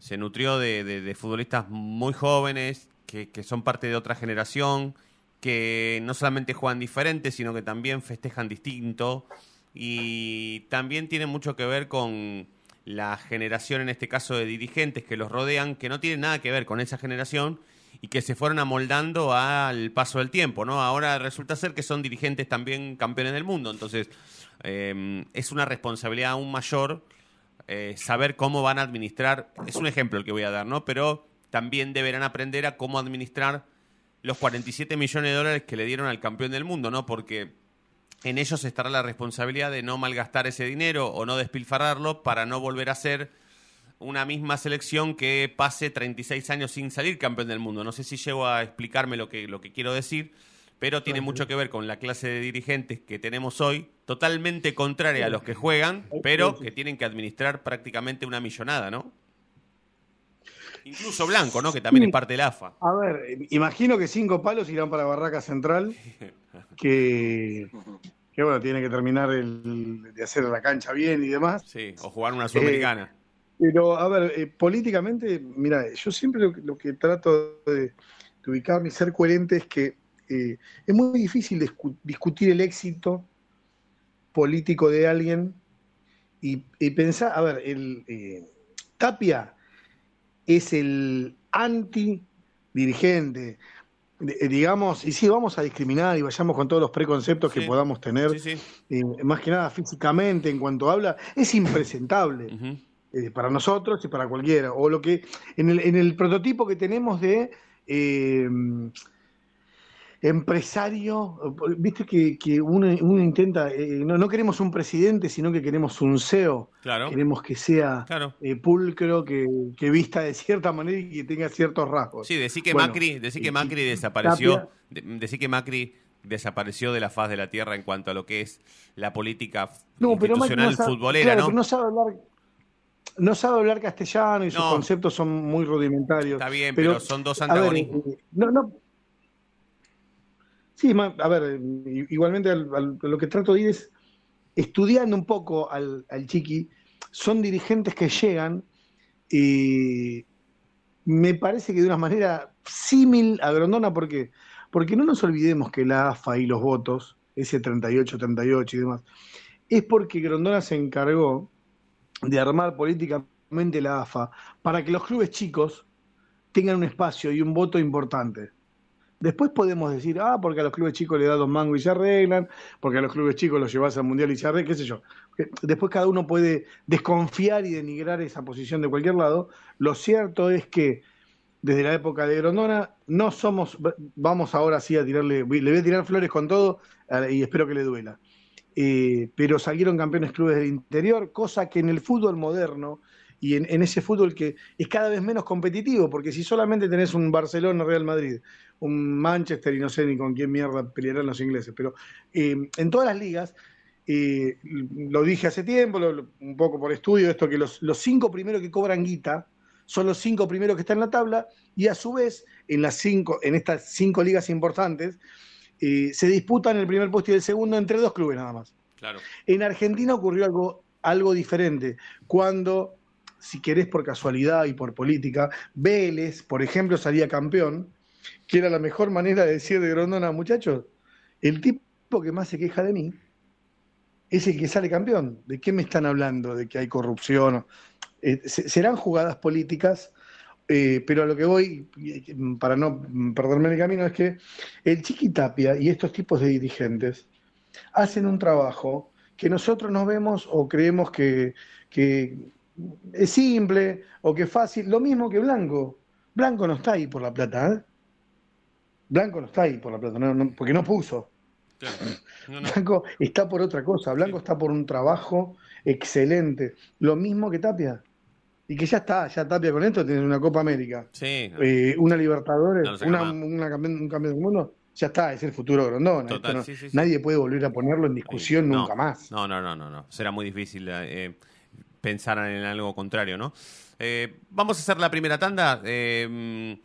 se nutrió de, de- futbolistas muy jóvenes, que, que son parte de otra generación, que no solamente juegan diferente, sino que también festejan distinto. Y también tiene mucho que ver con la generación, en este caso de dirigentes que los rodean, que no tienen nada que ver con esa generación y que se fueron amoldando al paso del tiempo, ¿no? Ahora resulta ser que son dirigentes también campeones del mundo, entonces eh, es una responsabilidad aún mayor eh, saber cómo van a administrar, es un ejemplo el que voy a dar, ¿no? Pero también deberán aprender a cómo administrar los 47 millones de dólares que le dieron al campeón del mundo, ¿no? Porque en ellos estará la responsabilidad de no malgastar ese dinero o no despilfarrarlo para no volver a ser una misma selección que pase 36 años sin salir campeón del mundo. No sé si llego a explicarme lo que, lo que quiero decir, pero tiene mucho que ver con la clase de dirigentes que tenemos hoy, totalmente contraria a los que juegan, pero que tienen que administrar prácticamente una millonada, ¿no? Incluso Blanco, ¿no? Que también es parte del AFA. A ver, eh, imagino que cinco palos irán para Barraca Central, que, que bueno, tiene que terminar el, de hacer la cancha bien y demás. Sí, o jugar una sudamericana. Pero, a ver, eh, políticamente, mira, yo siempre lo, que- lo que trato de, de ubicarme y ser coherente es que eh, es muy difícil discu- discutir el éxito político de alguien y, y pensar, a ver, el, eh, Tapia es el anti-dirigente, de- eh, digamos, y sí, vamos a discriminar y vayamos con todos los preconceptos que podamos tener, Sí, sí. eh, más que nada físicamente, en cuanto habla, es impresentable Ujú. Eh, para nosotros y para cualquiera. O lo que en el, en el prototipo que tenemos de eh, empresario, viste que, que uno, uno intenta, eh, no, no queremos un presidente, sino que queremos un CEO. Claro. Queremos que sea Claro. pulcro, que, que vista de cierta manera y que tenga ciertos rasgos. Sí, decir que Bueno, Macri, decir que Macri desapareció, Tapia- decir que Macri desapareció de la faz de la tierra en cuanto a lo que es la política No, pero institucional no sabe- futbolera, claro, ¿no? pero no sabe hablar. No sabe hablar castellano y sus No. conceptos son muy rudimentarios. Está bien, pero son dos a ver, antagonismos. eh, no, no. Sí, a ver, igualmente al- al- lo que trato de ir es estudiando un poco al, al Chiqui. Son dirigentes que llegan y me parece que de una manera símil a Grondona, ¿por qué? Porque no nos olvidemos que la AFA y los votos, ese 38-38 y demás, es porque Grondona se encargó de armar políticamente la AFA para que los clubes chicos tengan un espacio y un voto importante. Después podemos decir, ah, porque a los clubes chicos le da dos mangos y se arreglan, porque a los clubes chicos los llevas al mundial y se arreglan, qué sé yo. Después cada uno puede desconfiar y denigrar esa posición de cualquier lado. Lo cierto es que desde la época de Grondona no somos, vamos ahora sí a tirarle, le voy a tirar flores con todo eh, y espero que le duela. Eh, pero salieron campeones clubes del interior, cosa que en el fútbol moderno y en, ese fútbol que es cada vez menos competitivo, porque si solamente tenés un Barcelona, Real Madrid, un Manchester y no sé ni con quién mierda pelearán los ingleses, pero eh, en todas las ligas, eh, lo dije hace tiempo, un poco por estudio, esto que los, los cinco primeros que cobran guita son los cinco primeros que están en la tabla y a su vez en las cinco, en estas cinco ligas importantes, eh, se disputan el primer puesto y el segundo entre dos clubes nada más. Claro. En Argentina ocurrió algo, algo diferente, cuando, si querés por casualidad y por política, Vélez, por ejemplo, salía campeón, que era la mejor manera de decir de Grondona, muchachos, el tipo que más se queja de mí es el que sale campeón. ¿De qué me están hablando? ¿De que hay corrupción? Eh, se- serán jugadas políticas, eh, pero a lo que voy, para no perderme el camino, es que el Chiquitapia y estos tipos de dirigentes hacen un trabajo que nosotros nos vemos o creemos que, que es simple o que es fácil, lo mismo que Blanco. Blanco no está ahí por la plata, ¿eh? Blanco no está ahí por la plata, no- no- porque no puso. Claro. No, no. Blanco está por otra cosa, Blanco está por un trabajo excelente. Lo mismo que Tapia. Y que ya está, ya Tapia con esto tiene una Copa América, Sí. eh, una No Libertadores, una, una campeón- un campeón del mundo. Ya está, es el futuro de Grondona. Total, Esto no- sí, sí, sí. Nadie puede volver a ponerlo en discusión No, nunca más. No, no, no, no, no. Será muy difícil eh, pensar en algo contrario, ¿no? Eh, vamos a hacer la primera tanda. Eh,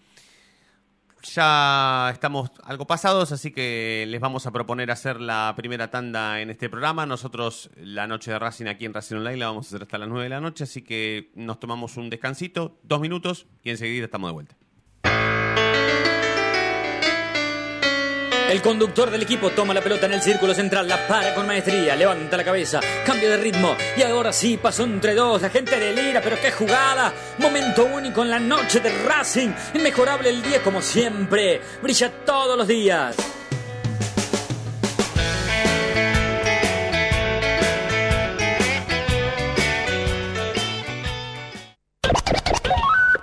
ya estamos algo pasados, así que les vamos a proponer hacer la primera tanda en este programa. Nosotros la noche de Racing aquí en Racing Online la vamos a hacer hasta las 9 de la noche, así que nos tomamos un descansito, dos minutos y enseguida estamos de vuelta. El conductor del equipo toma la pelota en el círculo central, la para con maestría, levanta la cabeza, cambio de ritmo y ahora sí pasó entre dos. La gente delira, pero qué jugada. Momento único en la noche de Racing. Inmejorable el día como siempre. Brilla todos los días.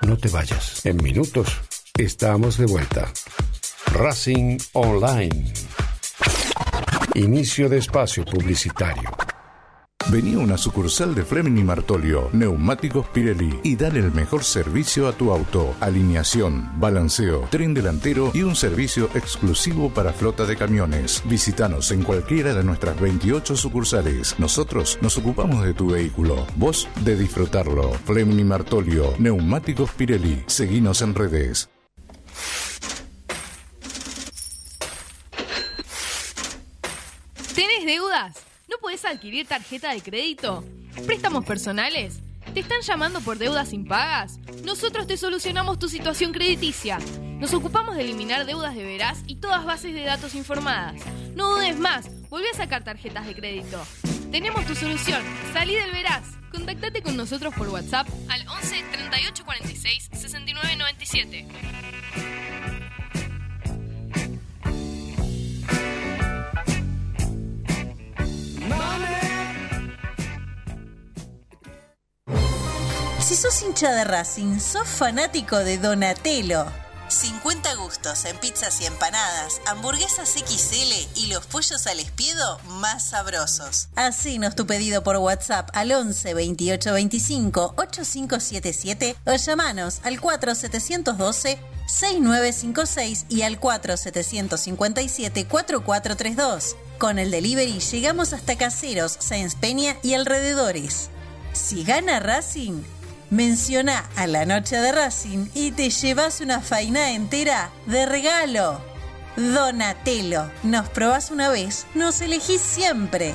No te vayas. En minutos estamos de vuelta. Racing Online. Inicio de espacio publicitario. Vení a una sucursal de Fleming Martolio, Neumáticos Pirelli, y dale el mejor servicio a tu auto. Alineación, balanceo, tren delantero y un servicio exclusivo para flota de camiones. Visítanos en cualquiera de nuestras 28 sucursales. Nosotros nos ocupamos de tu vehículo, vos de disfrutarlo. Fleming Martolio, Neumáticos Pirelli. Seguinos en redes. ¿Tenés deudas? ¿No podés adquirir tarjeta de crédito? ¿Préstamos personales? ¿Te están llamando por deudas impagas? Nosotros te solucionamos tu situación crediticia. Nos ocupamos de eliminar deudas de veraz y todas bases de datos informadas. No dudes más, volví a sacar tarjetas de crédito. Tenemos tu solución. Salí del veraz. Contactate con nosotros por WhatsApp al 11 38 46 sos hincha de Racing, sos fanático de Donatello. 50 gustos en pizzas y empanadas, hamburguesas XL y los pollos al espiedo más sabrosos. Hacenos tu pedido por WhatsApp al 11 28 25 8577 o llamanos al 4712 6956 y al 4757 4432. Con el delivery llegamos hasta Caseros, Sáenz Peña y alrededores. Si gana Racing, menciona a la noche de Racing y te llevas una faina entera de regalo. Donatello, nos probás una vez, nos elegís siempre.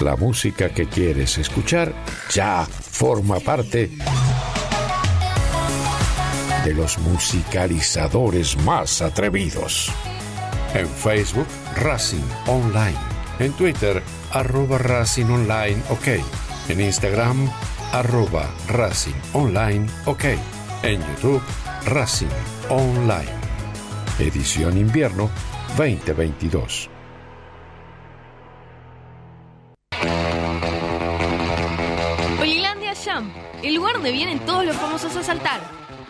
La música que quieres escuchar ya forma parte de los musicalizadores más atrevidos. En Facebook, Racing Online. En Twitter, arroba Racing Online OK. En Instagram, arroba Racing Online OK. En YouTube, Racing Online. Edición invierno 2022. Olilandia Jump, el lugar donde vienen todos los famosos a saltar.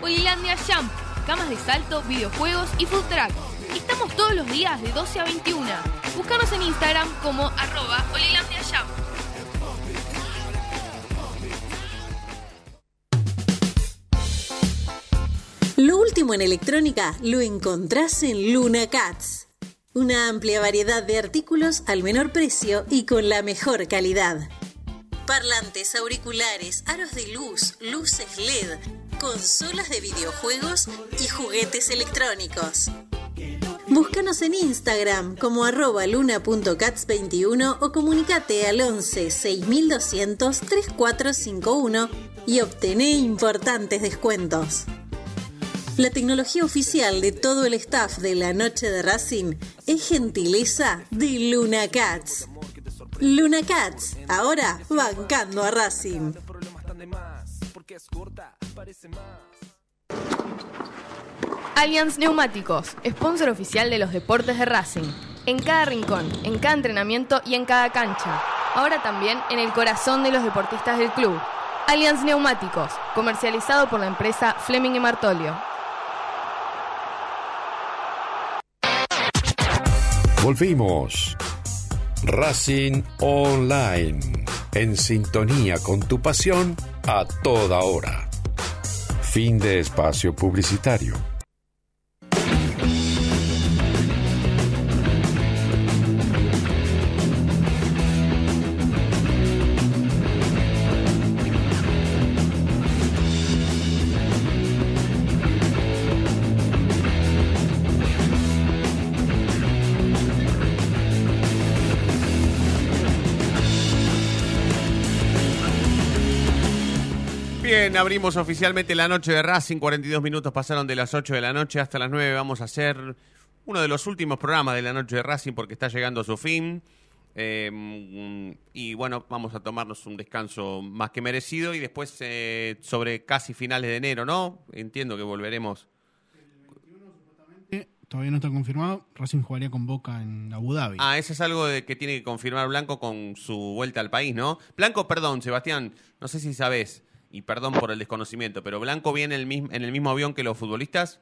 Olilandia Jump, camas de salto, videojuegos y food truck. Estamos todos los días de 12 a 21. Búscanos en Instagram como arroba Olilandia Jump. Lo último en electrónica lo encontrás en Luna Cats. Una amplia variedad de artículos al menor precio y con la mejor calidad. Parlantes, auriculares, aros de luz, luces LED, consolas de videojuegos y juguetes electrónicos. Búscanos en Instagram como arroba luna.cats21 o comunicate al 11 6200 3451 y obtené importantes descuentos. La tecnología oficial de todo el staff de la noche de Racing es gentileza de Luna Cats. Luna Cats, ahora bancando a Racing. Allianz Neumáticos, sponsor oficial de los deportes de Racing. En cada rincón, en cada entrenamiento y en cada cancha. Ahora también en el corazón de los deportistas del club. Allianz Neumáticos, comercializado por la empresa Fleming y Martolio. Volvimos. Racing Online. En sintonía con tu pasión a toda hora. Fin de espacio publicitario. Bien, abrimos oficialmente la noche de Racing. 42 minutos pasaron de las 8 de la noche hasta las 9. Vamos a hacer uno de los últimos programas de la noche de Racing porque está llegando a su fin. Eh, y bueno, vamos a tomarnos un descanso más que merecido y después eh, sobre casi finales de enero, ¿no? Entiendo que volveremos. Todavía no está confirmado. Racing jugaría con Boca en Abu Dhabi. Ah, eso es algo de que tiene que confirmar Blanco con su vuelta al país, ¿no? Blanco, perdón, Sebastián, no sé si sabes, y perdón por el desconocimiento, pero Blanco viene el mismo, en el mismo avión que los futbolistas.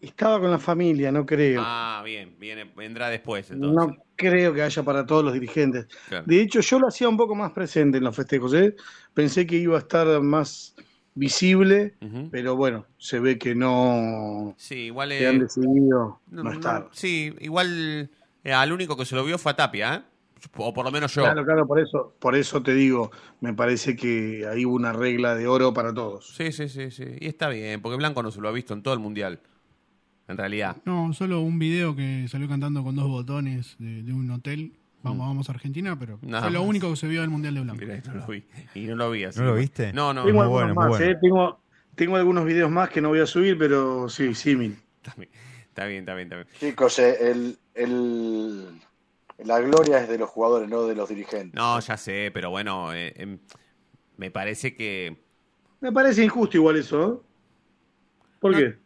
Estaba con la familia, no creo. Ah, bien, viene, vendrá después entonces. No creo que haya para todos los dirigentes. Claro. De hecho, yo lo hacía un poco más presente en los festejos. ¿eh? Pensé que iba a estar más visible, pero bueno, se ve que no Sí, igual que eh, han decidido no- no, no- estar. Sí, igual eh, al único que se lo vio fue a Tapia, ¿eh? O por lo menos yo. Claro, claro, por eso, por eso te digo, me parece que ahí hubo una regla de oro para todos. Sí, sí, sí, sí. Y está bien, porque Blanco no se lo ha visto en todo el mundial. En realidad. No, solo un video que salió cantando con dos botones de, de un hotel. Vamos, vamos a Argentina, pero Mm. Nada fue lo más. único que se vio del Mundial de Blanco. Mirá, no lo vi. Y no lo vi así. ¿No lo viste? No, no. tengo muy algunos bueno, muy más, bueno. ¿eh? tengo, tengo algunos videos más que no voy a subir, pero sí, sí, mil. Está bien, está bien, está bien. Está bien. Chicos, eh, el, el- la gloria es de los jugadores, no de los dirigentes. No, ya sé, pero bueno, eh, em, me parece que... Me parece injusto igual eso, ¿eh? ¿Por No. qué?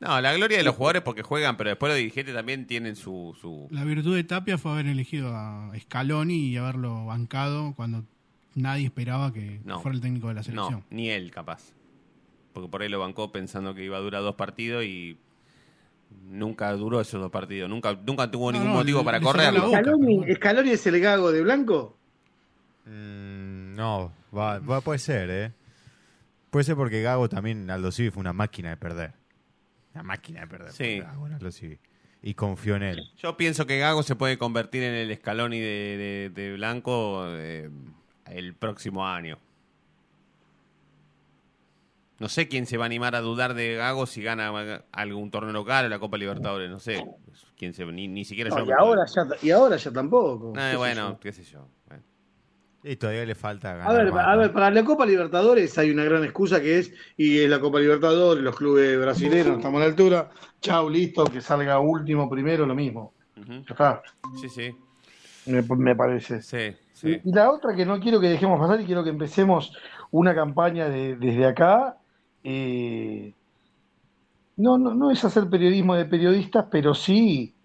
No, la gloria de los jugadores porque juegan, pero después los dirigentes también tienen su... su... La virtud de Tapia fue haber elegido a Scaloni y haberlo bancado cuando nadie esperaba que No. fuera el técnico de la selección. No, ni él capaz. Porque por ahí lo bancó pensando que iba a durar dos partidos y nunca duró esos dos partidos. Nunca, nunca tuvo No, ningún no, motivo para correrlo. ¿Scaloni, es el gago de Blanco? Mm, no, va, va- puede ser, ¿eh? Puede ser porque Gago también, Aldo Civi fue una máquina de perder. Una máquina de perder. Sí. Gago, Aldo Civi. Y confió en él. Yo pienso que Gago se puede convertir en el Scaloni de, de- de Blanco eh, el próximo año. No sé quién se va a animar a dudar de Gago si gana algún torneo local o la Copa Libertadores. No sé. Quién se, ni, ni siquiera No, yo. y, ahora ya, y ahora ya tampoco. Qué sé bueno, yo. qué sé yo. Bueno. Y todavía le falta ganar. A ver, a ver, para la Copa Libertadores hay una gran excusa que es, y es la Copa Libertadores, los clubes brasileños, estamos a la altura, chau, listo, que salga último, primero, lo mismo. Está, Sí, sí. me, me parece. Sí, sí. Y, y la otra que no quiero que dejemos pasar y quiero que empecemos una campaña de- desde acá, eh, no, no, no es hacer periodismo de periodistas, pero sí,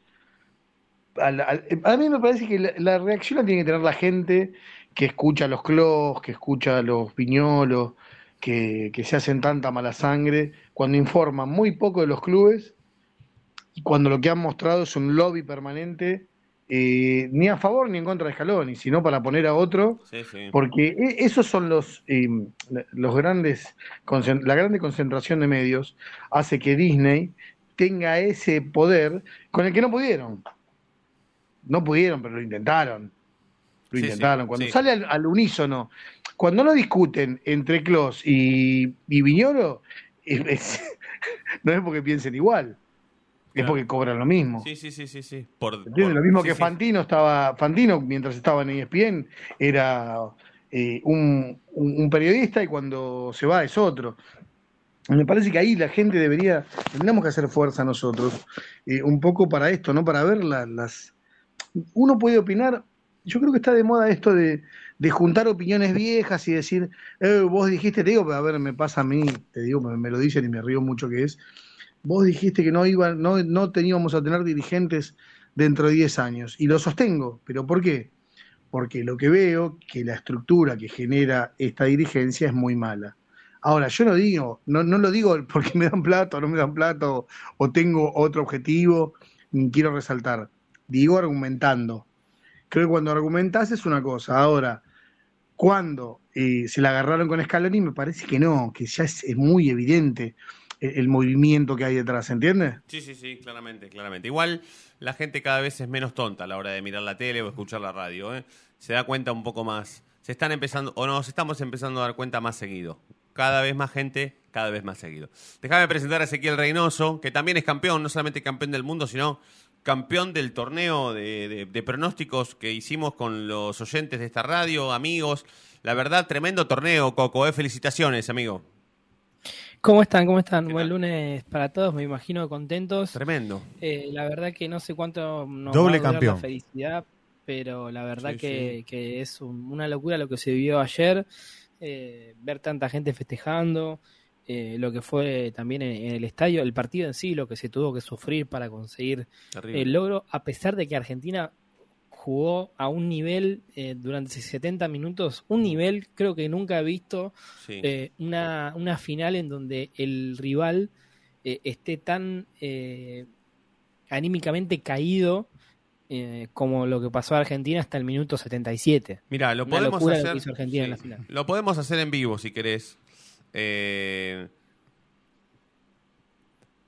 al- a mí me parece que la, reacción la tiene que tener la gente que escucha los clos, que escucha los piñolos, que, que se hacen tanta mala sangre, cuando informan muy poco de los clubes y cuando lo que han mostrado es un lobby permanente, eh, ni a favor ni en contra de Scaloni, sino para poner a otro, Sí, sí. porque e- esos son los, eh, los grandes, la grande concentración de medios hace que Disney tenga ese poder con el que no pudieron. No pudieron, pero lo intentaron. Lo Sí, intentaron. Cuando sale al, al unísono, cuando no discuten entre Clos y, y Viñolo, es- no es porque piensen igual, es porque cobran lo mismo. Sí, sí, sí, sí, sí. Por, Lo mismo sí, que sí. Fantino estaba, Fantino mientras estaba en ESPN era eh, un, un- un periodista y cuando se va es otro. Me parece que ahí la gente debería, tendríamos que hacer fuerza nosotros, eh, un poco para esto, ¿no? Para ver la- las... Uno puede opinar, yo creo que está de moda esto de, de juntar opiniones viejas y decir, eh, vos dijiste, te digo, a ver, me pasa a mí, te digo, me, me lo dicen y me río mucho que es, vos dijiste que no iban, no, no teníamos a tener dirigentes dentro de 10 años. Y lo sostengo. ¿Pero por qué? Porque lo que veo, que la estructura que genera esta dirigencia es muy mala. Ahora, yo no digo, no, no lo digo porque me dan plato no me dan plato o tengo otro objetivo, ni quiero resaltar. Digo argumentando. Creo que cuando argumentas es una cosa. Ahora, cuando eh, se la agarraron con Scaloni, me parece que no, que ya es, es muy evidente el, el movimiento que hay detrás, ¿entiendes? Sí, sí, sí, claramente, claramente. Igual la gente cada vez es menos tonta a la hora de mirar la tele o escuchar la radio. ¿eh? Se da cuenta un poco más. Se están empezando, o nos estamos empezando a dar cuenta más seguido. Cada vez más gente, cada vez más seguido. Déjame presentar a Ezequiel Reynoso, que también es campeón, no solamente campeón del mundo, sino campeón del torneo de, de- de pronósticos que hicimos con los oyentes de esta radio, amigos. La verdad, tremendo torneo, Coco. ¿eh? Felicitaciones, amigo. ¿Cómo están? ¿Cómo están? Buen lunes para todos, me imagino contentos. Tremendo. Eh, la verdad que no sé cuánto nos Doble va a campeón. la felicidad, pero la verdad Sí, que, sí. que es un- una locura lo que se vio ayer, eh, ver tanta gente festejando, eh, lo que fue también en, en el estadio, el partido en sí, lo que se tuvo que sufrir para conseguir Terrible. el logro, a pesar de que Argentina jugó a un nivel eh, durante 70 minutos, un nivel creo que nunca he visto Sí. eh, una, una final en donde el rival eh, esté tan anímicamente caído eh, como lo que pasó a Argentina hasta el minuto 77. Mira, lo podemos lo hacer. hizo Argentina en la sí, final. Lo podemos hacer en vivo si querés. Eh,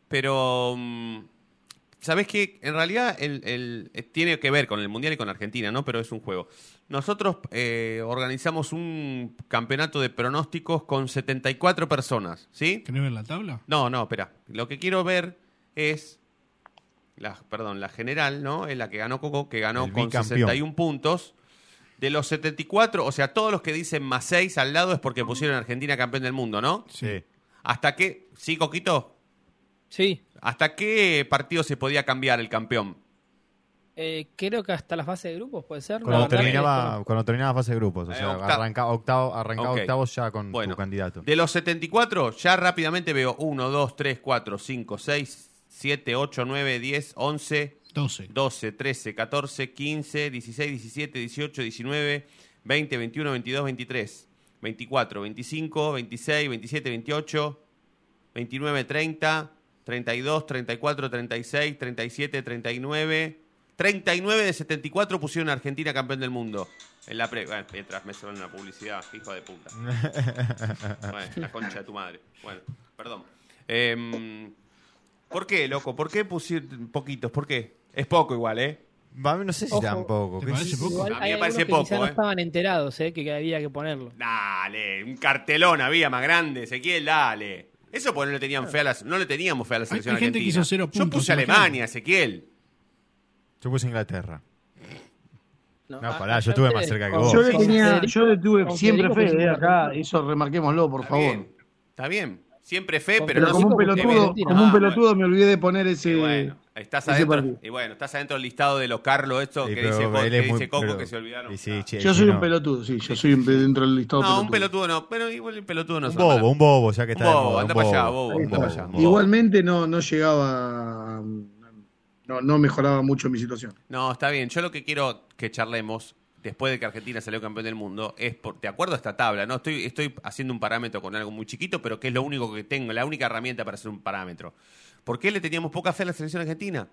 pero. mm, ¿Sabés qué? En realidad el, el- eh, tiene que ver con el Mundial y con Argentina, ¿no? Pero es un juego. Nosotros eh, organizamos un campeonato de pronósticos con 74 personas, ¿sí? ¿Querés ver la tabla? No, no, espera. Lo que quiero ver es. La, perdón, la general, ¿no? Es la que ganó Coco, que ganó El con bicampeón. 61 puntos. De los 74, o sea, todos los que dicen más 6 al lado es porque pusieron a Argentina campeón del mundo, ¿no? Sí. ¿Hasta qué? ¿Sí, Coquito? Sí, ¿Hasta qué partido se podía cambiar el campeón? eh, creo que hasta la fase de grupos puede ser. La Cuando que terminaba, cuando terminaba fase de grupos, o Eh, sea, octa- arranca, octavo, arrancaba Ok. octavos ya con Bueno, tu candidato. De los 74, ya rápidamente veo 1, 2, 3, 4, 5, 6, 7, 8, 9, 10, 11, 12. 12, 13, 14, 15, 16, 17, 18, 19, 20, 21, 22, 23, 24, 25, 26, 27, 28, 29, 30, 32, 34, 36, 37, 39. 39 de 74 pusieron a Argentina campeón del mundo. En la pre... Bueno, mientras me suena una publicidad, hijo de puta. Bueno, la concha de tu madre. Bueno, perdón. Em, ¿Por qué, loco? ¿Por qué pusieron poquitos? ¿Por qué? Es poco igual, ¿eh? Va, no sé si Ojo. tampoco. ¿Te qué parece sé yo. poco? Igual A mí me parece que quizá poco, no eh. estaban enterados, eh, que había que ponerlo. Dale, un cartelón había más grande, Ezequiel, dale. Eso porque no le tenían fe a la, no le teníamos fe a la selección hay gente que argentina. hizo cero Yo puntos, puse imagínate. Alemania, Ezequiel. Yo puse Inglaterra. No, ah, pará, yo estuve más cerca que vos. Yo le tenía, yo le tuve siempre fe, eh, pusimos acá, eso remarquémoslo, por Está favor. bien, está bien. Siempre fe, pero, Pero no como un pelotudo, como un Ah, pelotudo me olvidé de poner ese. Bueno, estás adentro, y bueno, estás adentro del listado de los Carlos, esto Sí, que dice, que muy- Coco pero- que se olvidaron. y sí, che, Yo soy no- un pelotudo, sí, yo soy un dentro del listado No, un pelotudo. no, pero igual el pelotudo no Un bobo, un bobo, ya que Un está de bobo, moda, anda un para allá, bobo, bobo, un anda para bobo, allá. un bobo. Igualmente no, no llegaba, no, no mejoraba mucho mi situación. No, está bien. Yo lo que quiero que charlemos después de que Argentina salió campeón del mundo es por, de acuerdo a esta tabla, ¿no? Estoy, estoy haciendo un parámetro con algo muy chiquito, pero que es lo único que tengo, la única herramienta para hacer un parámetro. ¿Por qué le teníamos poca fe a la selección argentina?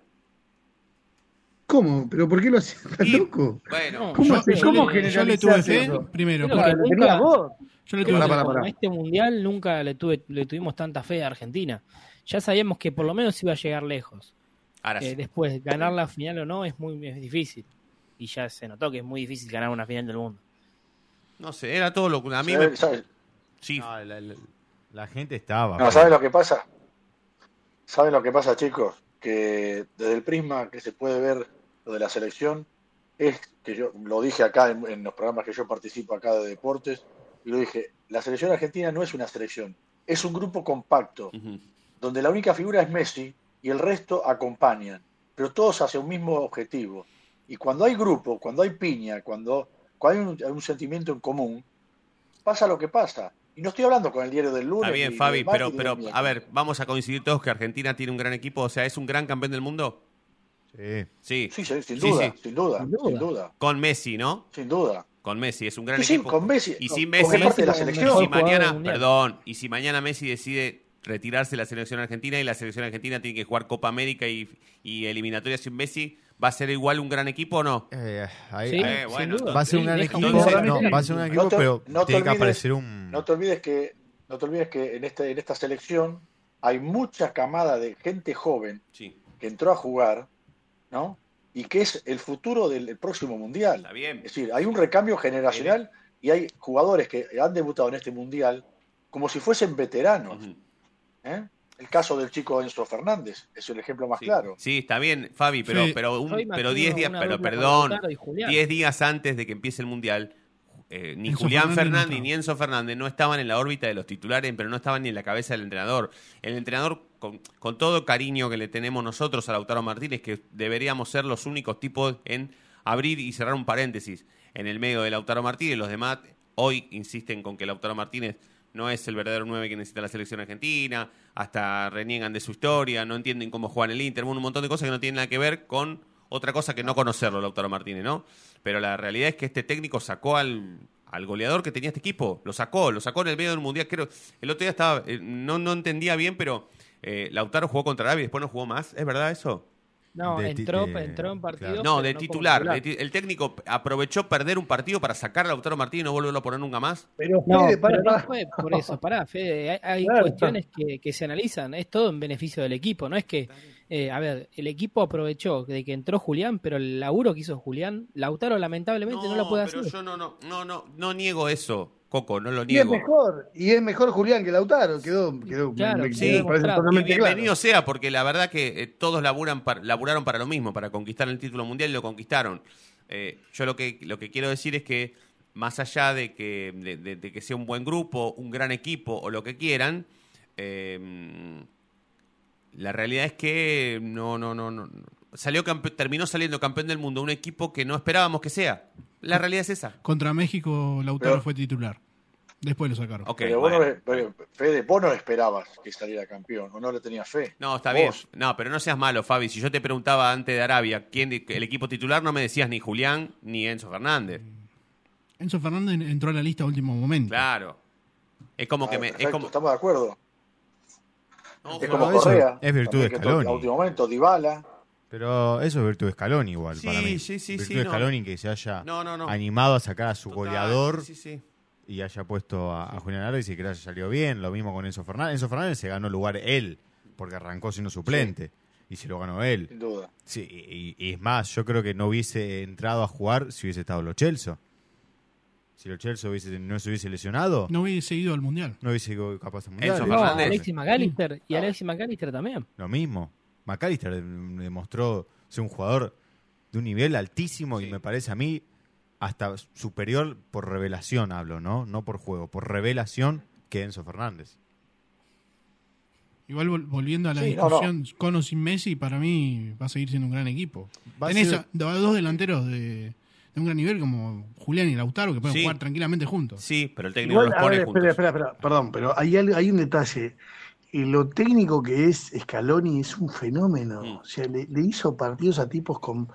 ¿Cómo? ¿Pero por qué lo hacías tan Y- loco? Bueno, ¿Cómo, Yo- se, yo cómo le- yo le generalizás tuve fe, eso? primero, porque- nunca- yo le tuve con pará. este mundial nunca le, tuve, le tuvimos tanta fe a Argentina. Ya sabíamos que por lo menos iba a llegar lejos. ahora Eh, sí. después, ganar la final o no es muy es difícil. Y ya se notó que es muy difícil ganar una final del mundo. No sé, era todo lo que a mí me... ¿Sabes, sabes- Sí, No, la, la- la gente estaba. no, ¿saben lo que pasa? ¿Saben lo que pasa, chicos? Que desde el prisma que se puede ver lo de la selección, es que yo lo dije acá en, en los programas que yo participo acá de deportes, y lo dije, la selección argentina no es una selección, es un grupo compacto, donde la única figura es Messi y el resto acompañan, pero todos hacia un mismo objetivo. Y cuando hay grupo, cuando hay piña, cuando, cuando hay un, hay un sentimiento en común, pasa lo que pasa. Y no estoy hablando con el diario del lunes. Está bien, Fabi, pero, pero a ver, vamos a coincidir todos que Argentina tiene un gran equipo, o sea, es un gran campeón del mundo. Sí. Sí, Sí, sin Sí, duda, sí. sin duda, Sin duda. sin duda, con Messi, ¿no? sin duda. Con Messi, es un gran Sí, sí, equipo. con Messi, Y sin Messi, parte de la y selección. si mañana, perdón, y si mañana Messi decide retirarse de la selección argentina y la selección argentina tiene que jugar Copa América y, y eliminatoria sin Messi, ¿va a ser igual un gran equipo o no? Eh, ahí- Sí, Eh, bueno, sin duda. va a ser un gran equipo, Entonces, no, va a ser un gran equipo, No te- pero no te tiene que olvides- aparecer un... No te olvides que, no te olvides que en, este, en esta selección hay mucha camada de gente joven Sí, que entró a jugar, ¿no? Y que es el futuro del próximo mundial. está bien. Es decir, hay un recambio generacional y hay jugadores que han debutado en este mundial como si fuesen veteranos. ¿eh? El caso del chico Enzo Fernández es el ejemplo más Sí. claro. Sí, está bien, Fabi, pero, Sí. pero, un- pero 10 días, pero perdón, Lautaro y Julián. 10 días antes de que empiece el Mundial, eh, ni Enzo Julián Fernández ni Enzo Fernández no estaban en la órbita de los titulares, pero no estaban ni en la cabeza del entrenador. El entrenador, con, con todo cariño que le tenemos nosotros a Lautaro Martínez, que deberíamos ser los únicos tipos en abrir y cerrar un paréntesis en el medio de Lautaro Martínez, los demás hoy insisten con que Lautaro Martínez no es el verdadero 9 que necesita la selección argentina, hasta reniegan de su historia, no entienden cómo juega en el Inter, un montón de cosas que no tienen nada que ver con otra cosa que no conocerlo, Lautaro Martínez, ¿no? Pero la realidad es que este técnico sacó al, al goleador que tenía este equipo, lo sacó, lo sacó en el medio del Mundial, creo, el otro día estaba, eh, no, no entendía bien, pero eh, Lautaro jugó contra Arabia y después no jugó más, ¿es verdad eso? No, De entró, de- entró en partido. claro. No, pero de titular. de ti- el técnico aprovechó perder un partido para sacar a Lautaro Martínez y no volverlo a poner nunca más. Pero No, Fede, para, pero no fue por eso, pará, Fede, hay, hay Claro. cuestiones que, que se analizan, es todo en beneficio del equipo, no es que, eh, a ver, el equipo aprovechó de que entró Julián, pero el laburo que hizo Julián, Lautaro lamentablemente no, lo puede pero hacer. yo no, no, no, no, no niego eso, Coco, no lo Y es niego. mejor, y es mejor Julián que Lautaro, quedó, quedó Claro, me, me. Y bienvenido claro. sea, porque la verdad que eh, todos laburan para, laburaron para lo mismo, para conquistar el título mundial y lo conquistaron. Eh, yo lo que, lo que quiero decir es que, más allá de que, de, de- de que sea un buen grupo, un gran equipo o lo que quieran, eh, la realidad es que no, no, no, no. Salió campe- terminó saliendo campeón del mundo un equipo que no esperábamos que sea. La realidad es esa. Contra México, Lautaro Pero- fue titular. Después lo sacaron. Ok, pero vos no, bueno. le- pero, Fede, vos no esperabas que saliera campeón, o no le tenías fe. No, está Vos. bien. No, pero no seas malo, Fabi. Si yo te preguntaba antes de Arabia quién el equipo titular, no me decías ni Julián ni Enzo Fernández. Enzo Fernández entró a la lista a último momento. Claro. Es como que Ah, me. Es perfecto, como, estamos de acuerdo. no, Es como eso Correa. es virtud de también, que Scaloni. A último momento, Dybala. Pero eso es virtud de Scaloni igual Sí, para mí. sí, sí, virtud sí, de no. Scaloni que se haya No, no, no. animado a sacar a su Total, goleador Sí, sí, sí. y haya puesto a, a Julián Álvarez y que le haya salido bien. Lo mismo con Enzo Fernández. Enzo Fernández se ganó lugar él, porque arrancó siendo suplente. Y se lo ganó él. Sin duda. Sí, y, y es más, yo creo que no hubiese entrado a jugar si hubiese estado Lo Celso. Si Lo Celso hubiese, no se hubiese lesionado, no, No hubiese ido al mundial. hubiese ido capaz a mundial. Enzo No, Fernández. Alexis McAllister y Alexis McAllister también. Lo mismo. McAllister dem- demostró ser un jugador de un nivel altísimo y me parece a mí hasta superior por revelación, hablo, ¿no? No por juego, por revelación que Enzo Fernández. Igual vol- volviendo a la Sí, no, discusión con o sin Messi, para mí va a seguir siendo un gran equipo. Va a Tenés ser- a- dos delanteros de, de un gran nivel como Julián y Lautaro que pueden Sí. jugar tranquilamente juntos. Sí, pero el técnico Igual, los pone ver, juntos. espera, espera, espera, perdón, pero hay un detalle. Y lo técnico que es Scaloni es un fenómeno. Mm. O sea, le, le hizo partidos a tipos con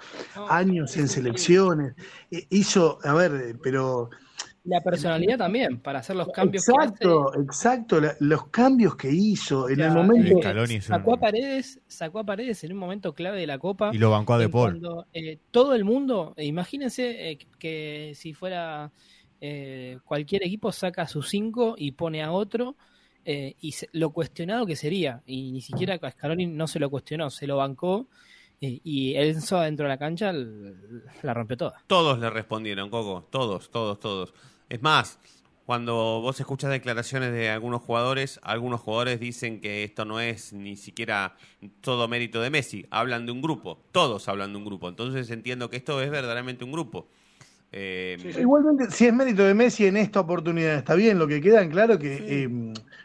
años en selecciones. Eh, Hizo, a ver, eh, pero La personalidad también, para hacer los cambios que exacto, exacto, la- los cambios que hizo en Ya, el momento. El Scaloni es un- Sacó a Paredes, sacó a Paredes en un momento clave de la Copa. Y lo bancó a De Paul. Cuando eh, todo el mundo, eh, imagínense eh, que si fuera eh, cualquier equipo saca a sus cinco y pone a otro eh, y se- lo cuestionado que sería. Y ni siquiera a Scaloni no se lo cuestionó, se lo bancó eh, y Enzo dentro de la cancha la rompió toda. Todos le respondieron, Coco. Todos, todos, todos. Es más, cuando vos escuchas declaraciones de algunos jugadores, algunos jugadores dicen que esto no es ni siquiera todo mérito de Messi. Hablan de un grupo. Todos hablan de un grupo. Entonces entiendo que esto es verdaderamente un grupo. Eh, Igualmente, si es mérito de Messi en esta oportunidad, está bien. Lo que queda en claro que eh,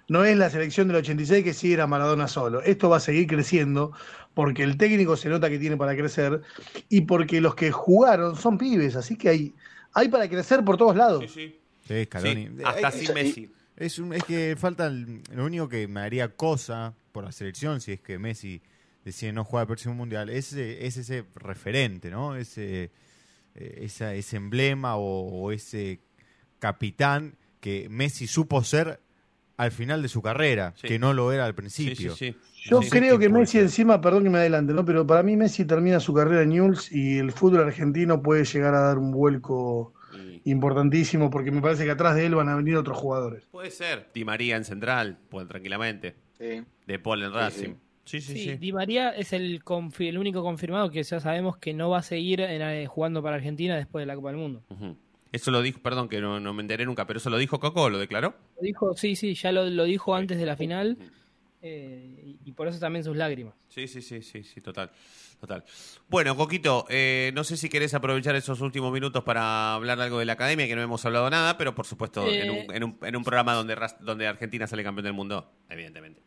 no es la selección del 86 que sí era Maradona solo. Esto va a seguir creciendo porque el técnico se nota que tiene para crecer y porque los que jugaron son pibes. Así que hay, hay para crecer por todos lados. sí. Sí, Scaloni. Sí, hasta Eh, sin eh, Messi. Es, un- es que falta el- lo único que me haría cosa por la selección si es que Messi decide no jugar el próximo mundial es, eh, es ese referente, ¿no? Ese eh, esa, ese emblema o, o ese capitán que Messi supo ser al final de su carrera, Sí. que no lo era al principio. Sí, sí, sí. Yo Sí, creo sí, que Messi ser. encima, perdón que me adelante, ¿no? Pero para mí Messi termina su carrera en Newell's y el fútbol argentino puede llegar a dar un vuelco importantísimo porque me parece que atrás de él van a venir otros jugadores. Puede ser. Di María en central, puede tranquilamente. Sí. De Paul en Sí, Racing. Sí, sí, Sí, sí. Di María es el, confi- el único confirmado que ya sabemos que no va a seguir en, eh, jugando para Argentina después de la Copa del Mundo. Eso lo dijo, perdón que no, no me enteré nunca, pero eso lo dijo Coco, ¿lo declaró? Lo dijo, sí, sí, ya lo, lo dijo antes de la final eh, y, y por eso también sus lágrimas. Sí, sí, sí, sí, sí, total. Total. Bueno, Coquito, eh, no sé si querés aprovechar esos últimos minutos para hablar algo de la academia, que no hemos hablado nada, pero por supuesto Eh. en, un, en, un, en un programa donde, Ras- donde Argentina sale campeón del mundo, evidentemente.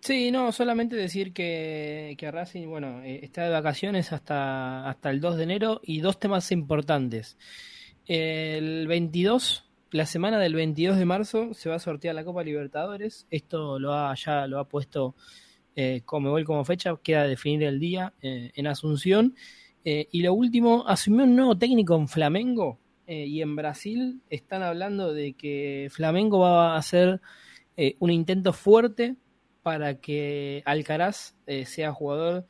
Sí, no, solamente decir que, que Racing, bueno, eh, está de vacaciones hasta, hasta el 2 de enero y dos temas importantes. El 22, la semana del 22 de marzo, se va a sortear la Copa Libertadores. Esto lo ha, ya lo ha puesto eh, Comebol como fecha, queda definir el día eh, en Asunción. Eh, y lo último, asumió un nuevo técnico en Flamengo y en Brasil están hablando de que Flamengo va a hacer un intento fuerte para que Alcaraz eh, sea jugador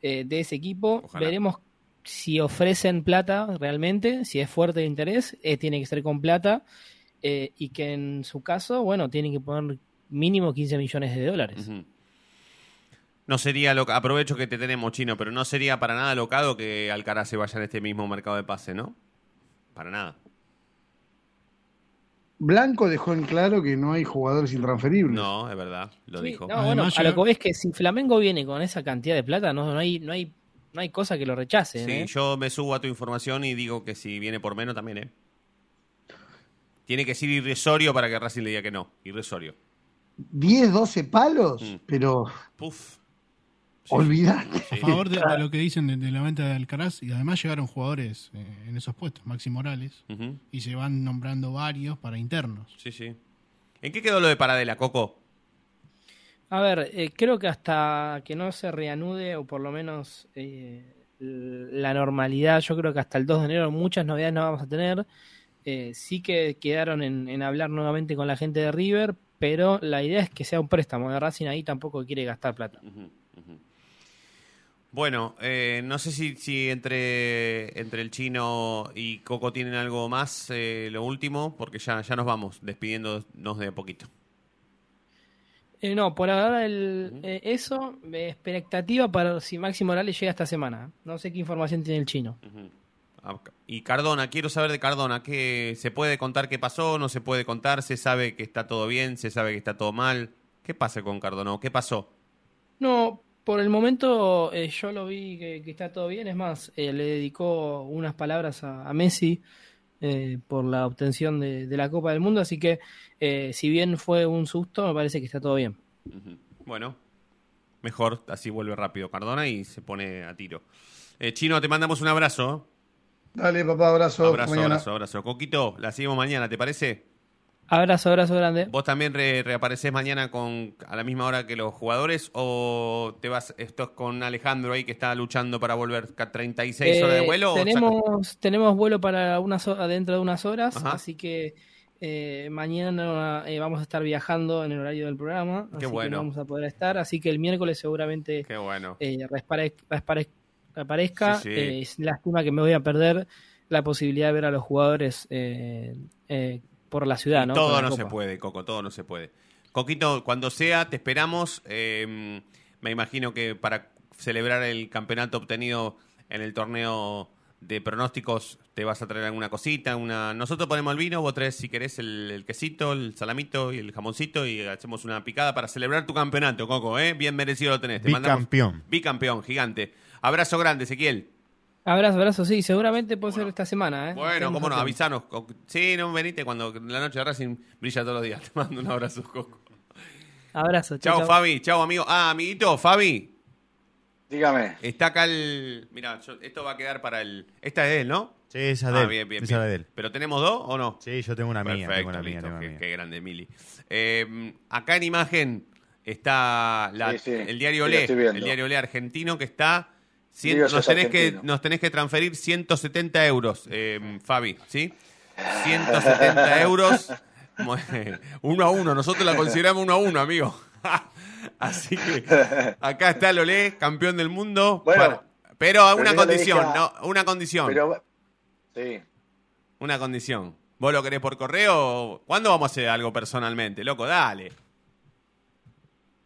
eh, de ese equipo. Ojalá. Veremos si ofrecen plata realmente, si es fuerte de interés, eh, tiene que ser con plata y que en su caso, bueno, tienen que poner mínimo 15 millones de dólares. No sería, lo, aprovecho que te tenemos chino, pero no sería para nada locado que Alcaraz se vaya en este mismo mercado de pase, ¿no? Para nada. Blanco dejó en claro que no hay jugadores intransferibles. No, es verdad, lo Sí, dijo. no, Además, bueno, a lo que es que si Flamengo viene con esa cantidad de plata, no, no hay, no hay, no hay cosa que lo rechace. Sí, ¿eh? yo me subo a tu información y digo que si viene por menos también, ¿eh? Tiene que ser irrisorio para que Racing le diga que no. Irrisorio. 10, 12 palos, Mm. pero Puf. Sí, olvidate. sí. A favor de, de lo que dicen de, de la venta de Alcaraz, y además llegaron jugadores eh, en esos puestos, Maxi Morales, y se van nombrando varios para internos. Sí, sí. ¿En qué quedó lo de Paradela, Coco? A ver, eh, creo que hasta que no se reanude, o por lo menos eh, la normalidad, yo creo que hasta el 2 de enero muchas novedades no vamos a tener. Eh, sí que quedaron en, en hablar nuevamente con la gente de River, pero la idea es que sea un préstamo de Racing ahí tampoco quiere gastar plata. Ujú. Bueno, eh, no sé si, si entre, entre el chino y Coco tienen algo más, eh, lo último, porque ya, ya nos vamos despidiéndonos de a poquito. Eh, no, por ahora el, eso, expectativa para si Maxi Morales llega esta semana. No sé qué información tiene el chino. Ah, Y Cardona, quiero saber de Cardona, ¿qué, ¿se puede contar qué pasó? ¿No se puede contar? ¿Se sabe que está todo bien? ¿Se sabe que está todo mal? ¿Qué pasa con Cardona? ¿Qué pasó? No, por el momento eh, yo lo vi que, que está todo bien. Es más, eh, le dedicó unas palabras a, a Messi eh, por la obtención de, de la Copa del Mundo. Así que, eh, si bien fue un susto, me parece que está todo bien. Bueno, mejor, así vuelve rápido Cardona y se pone a tiro. Eh, Chino, te mandamos un abrazo. Dale, papá, abrazo. Abrazo, mañana. abrazo, abrazo. Coquito, la seguimos mañana, ¿te parece? Abrazo, abrazo grande. ¿Vos también re- reapareces mañana con a la misma hora que los jugadores o te vas esto es con Alejandro ahí que está luchando para volver a 36 horas de Eh, vuelo? tenemos, tenemos vuelo para unas ho- dentro de unas horas, Ajá. así que eh, mañana eh, vamos a estar viajando en el horario del programa. Qué así que bueno. no vamos a poder estar. Así que el miércoles seguramente Qué bueno. eh, respare- respare- aparezca. Sí, sí. Eh, es lástima que me voy a perder la posibilidad de ver a los jugadores eh, eh, por la ciudad, ¿no? Todo no se puede, Coco, todo no se puede. Coquito, cuando sea, te esperamos. Eh, me imagino que para celebrar el campeonato obtenido en el torneo de pronósticos te vas a traer alguna cosita. una Nosotros ponemos el vino, vos traes si querés el, el quesito, el salamito y el jamoncito y hacemos una picada para celebrar tu campeonato, Coco. ¿eh? Bien merecido lo tenés. Te mandamos- Bicampeón. Bicampeón, gigante. Abrazo grande, Ezequiel. Abrazo, abrazo, sí, seguramente puede ser esta semana. ¿eh? Bueno, cómo no, avisanos. Sí, no venite cuando la noche de Racing brilla todos los días. Te mando un abrazo, Coco. Abrazo, chau, Chao, chau. Fabi. Chao, amigo. Ah, amiguito, Fabi. Dígame. Está acá el. Mira, esto va a quedar para el. Esta es de él, ¿no? Sí, esa es de Ah, él. bien, bien, esa bien. es de él. ¿Pero tenemos dos o no? Sí, yo tengo una mía. Perfecto, tengo una mía, tengo una Qué, mía. qué grande, Mili. Eh, acá en imagen está la- Sí, sí. el diario viendo. el diario Olé argentino que está Nos, tenés que, nos tenés que transferir 170 euros, eh, Fabi, ¿sí? 170 euros. Uno a uno, nosotros la consideramos uno a uno, amigo. Así que acá está Lolé, campeón del mundo. Bueno, para- pero a una condición, dije no, una condición. Pero, sí. Una condición. ¿Vos lo querés por correo? ¿Cuándo vamos a hacer algo personalmente? Loco, dale.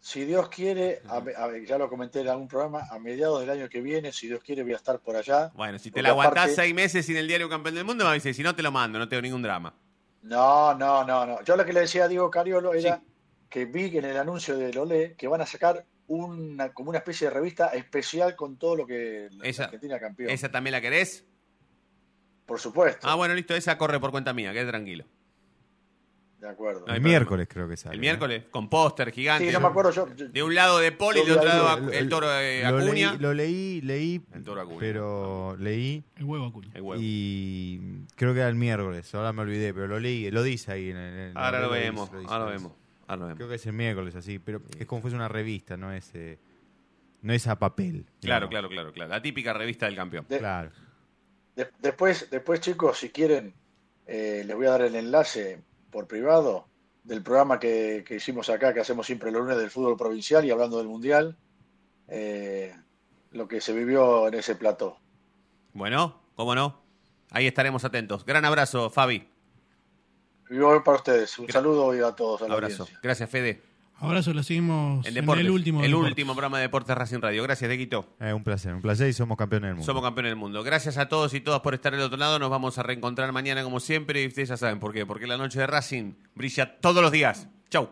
Si Dios quiere, a ya lo comenté en algún programa, a mediados del año que viene, si Dios quiere, voy a estar por allá. Bueno, si te la aguantás seis meses sin el diario campeón del mundo, me si no te lo mando, no tengo ningún drama. No, no, no, no. Yo lo que le decía a Diego Cariolo era que vi en el anuncio de Lolé que van a sacar una como una especie de revista especial con todo lo que la Esa- Argentina campeón. ¿Esa también la querés? Por supuesto. Ah, bueno, listo, esa corre por cuenta mía, quede tranquilo. De acuerdo. No hay El miércoles creo que sale. El ¿no? miércoles, con póster gigante. Sí, no me acuerdo yo. yo- De un lado de Poli y Yo de otro lado el toro de Lo leí, Acuña. lo leí, leí, El toro Acuña. pero leí El huevo Acuña. El huevo. y creo que era el miércoles, ahora me olvidé, pero lo leí, lo dice ahí en el... en Ahora lo vemos, dice, ahora lo vemos. Ahora lo vemos. Creo que es el miércoles así, pero es como fuese una revista, no es, eh, no es a papel. Claro, digamos. claro, claro, claro. La típica revista del campeón. de- Claro. de- después, después, chicos, si quieren, eh, les voy a dar el enlace por privado del programa que, que hicimos acá, que hacemos siempre los lunes del fútbol provincial y hablando del mundial, eh, lo que se vivió en ese plató. Bueno, cómo no. Ahí estaremos atentos. Gran abrazo, Fabi. Vivo para ustedes. Un saludo y a todos. A la Abrazo. audiencia. Gracias, Fede. Abrazo, lo seguimos En el último. el Deportes. último programa de Deportes Racing Radio. Gracias, Dequito. Eh, un placer, un placer y somos campeones del mundo. Somos campeones del mundo. Gracias a todos y todas por estar del otro lado. Nos vamos a reencontrar mañana como siempre. Y ustedes ya saben por qué. Porque la noche de Racing brilla todos los días. Chau.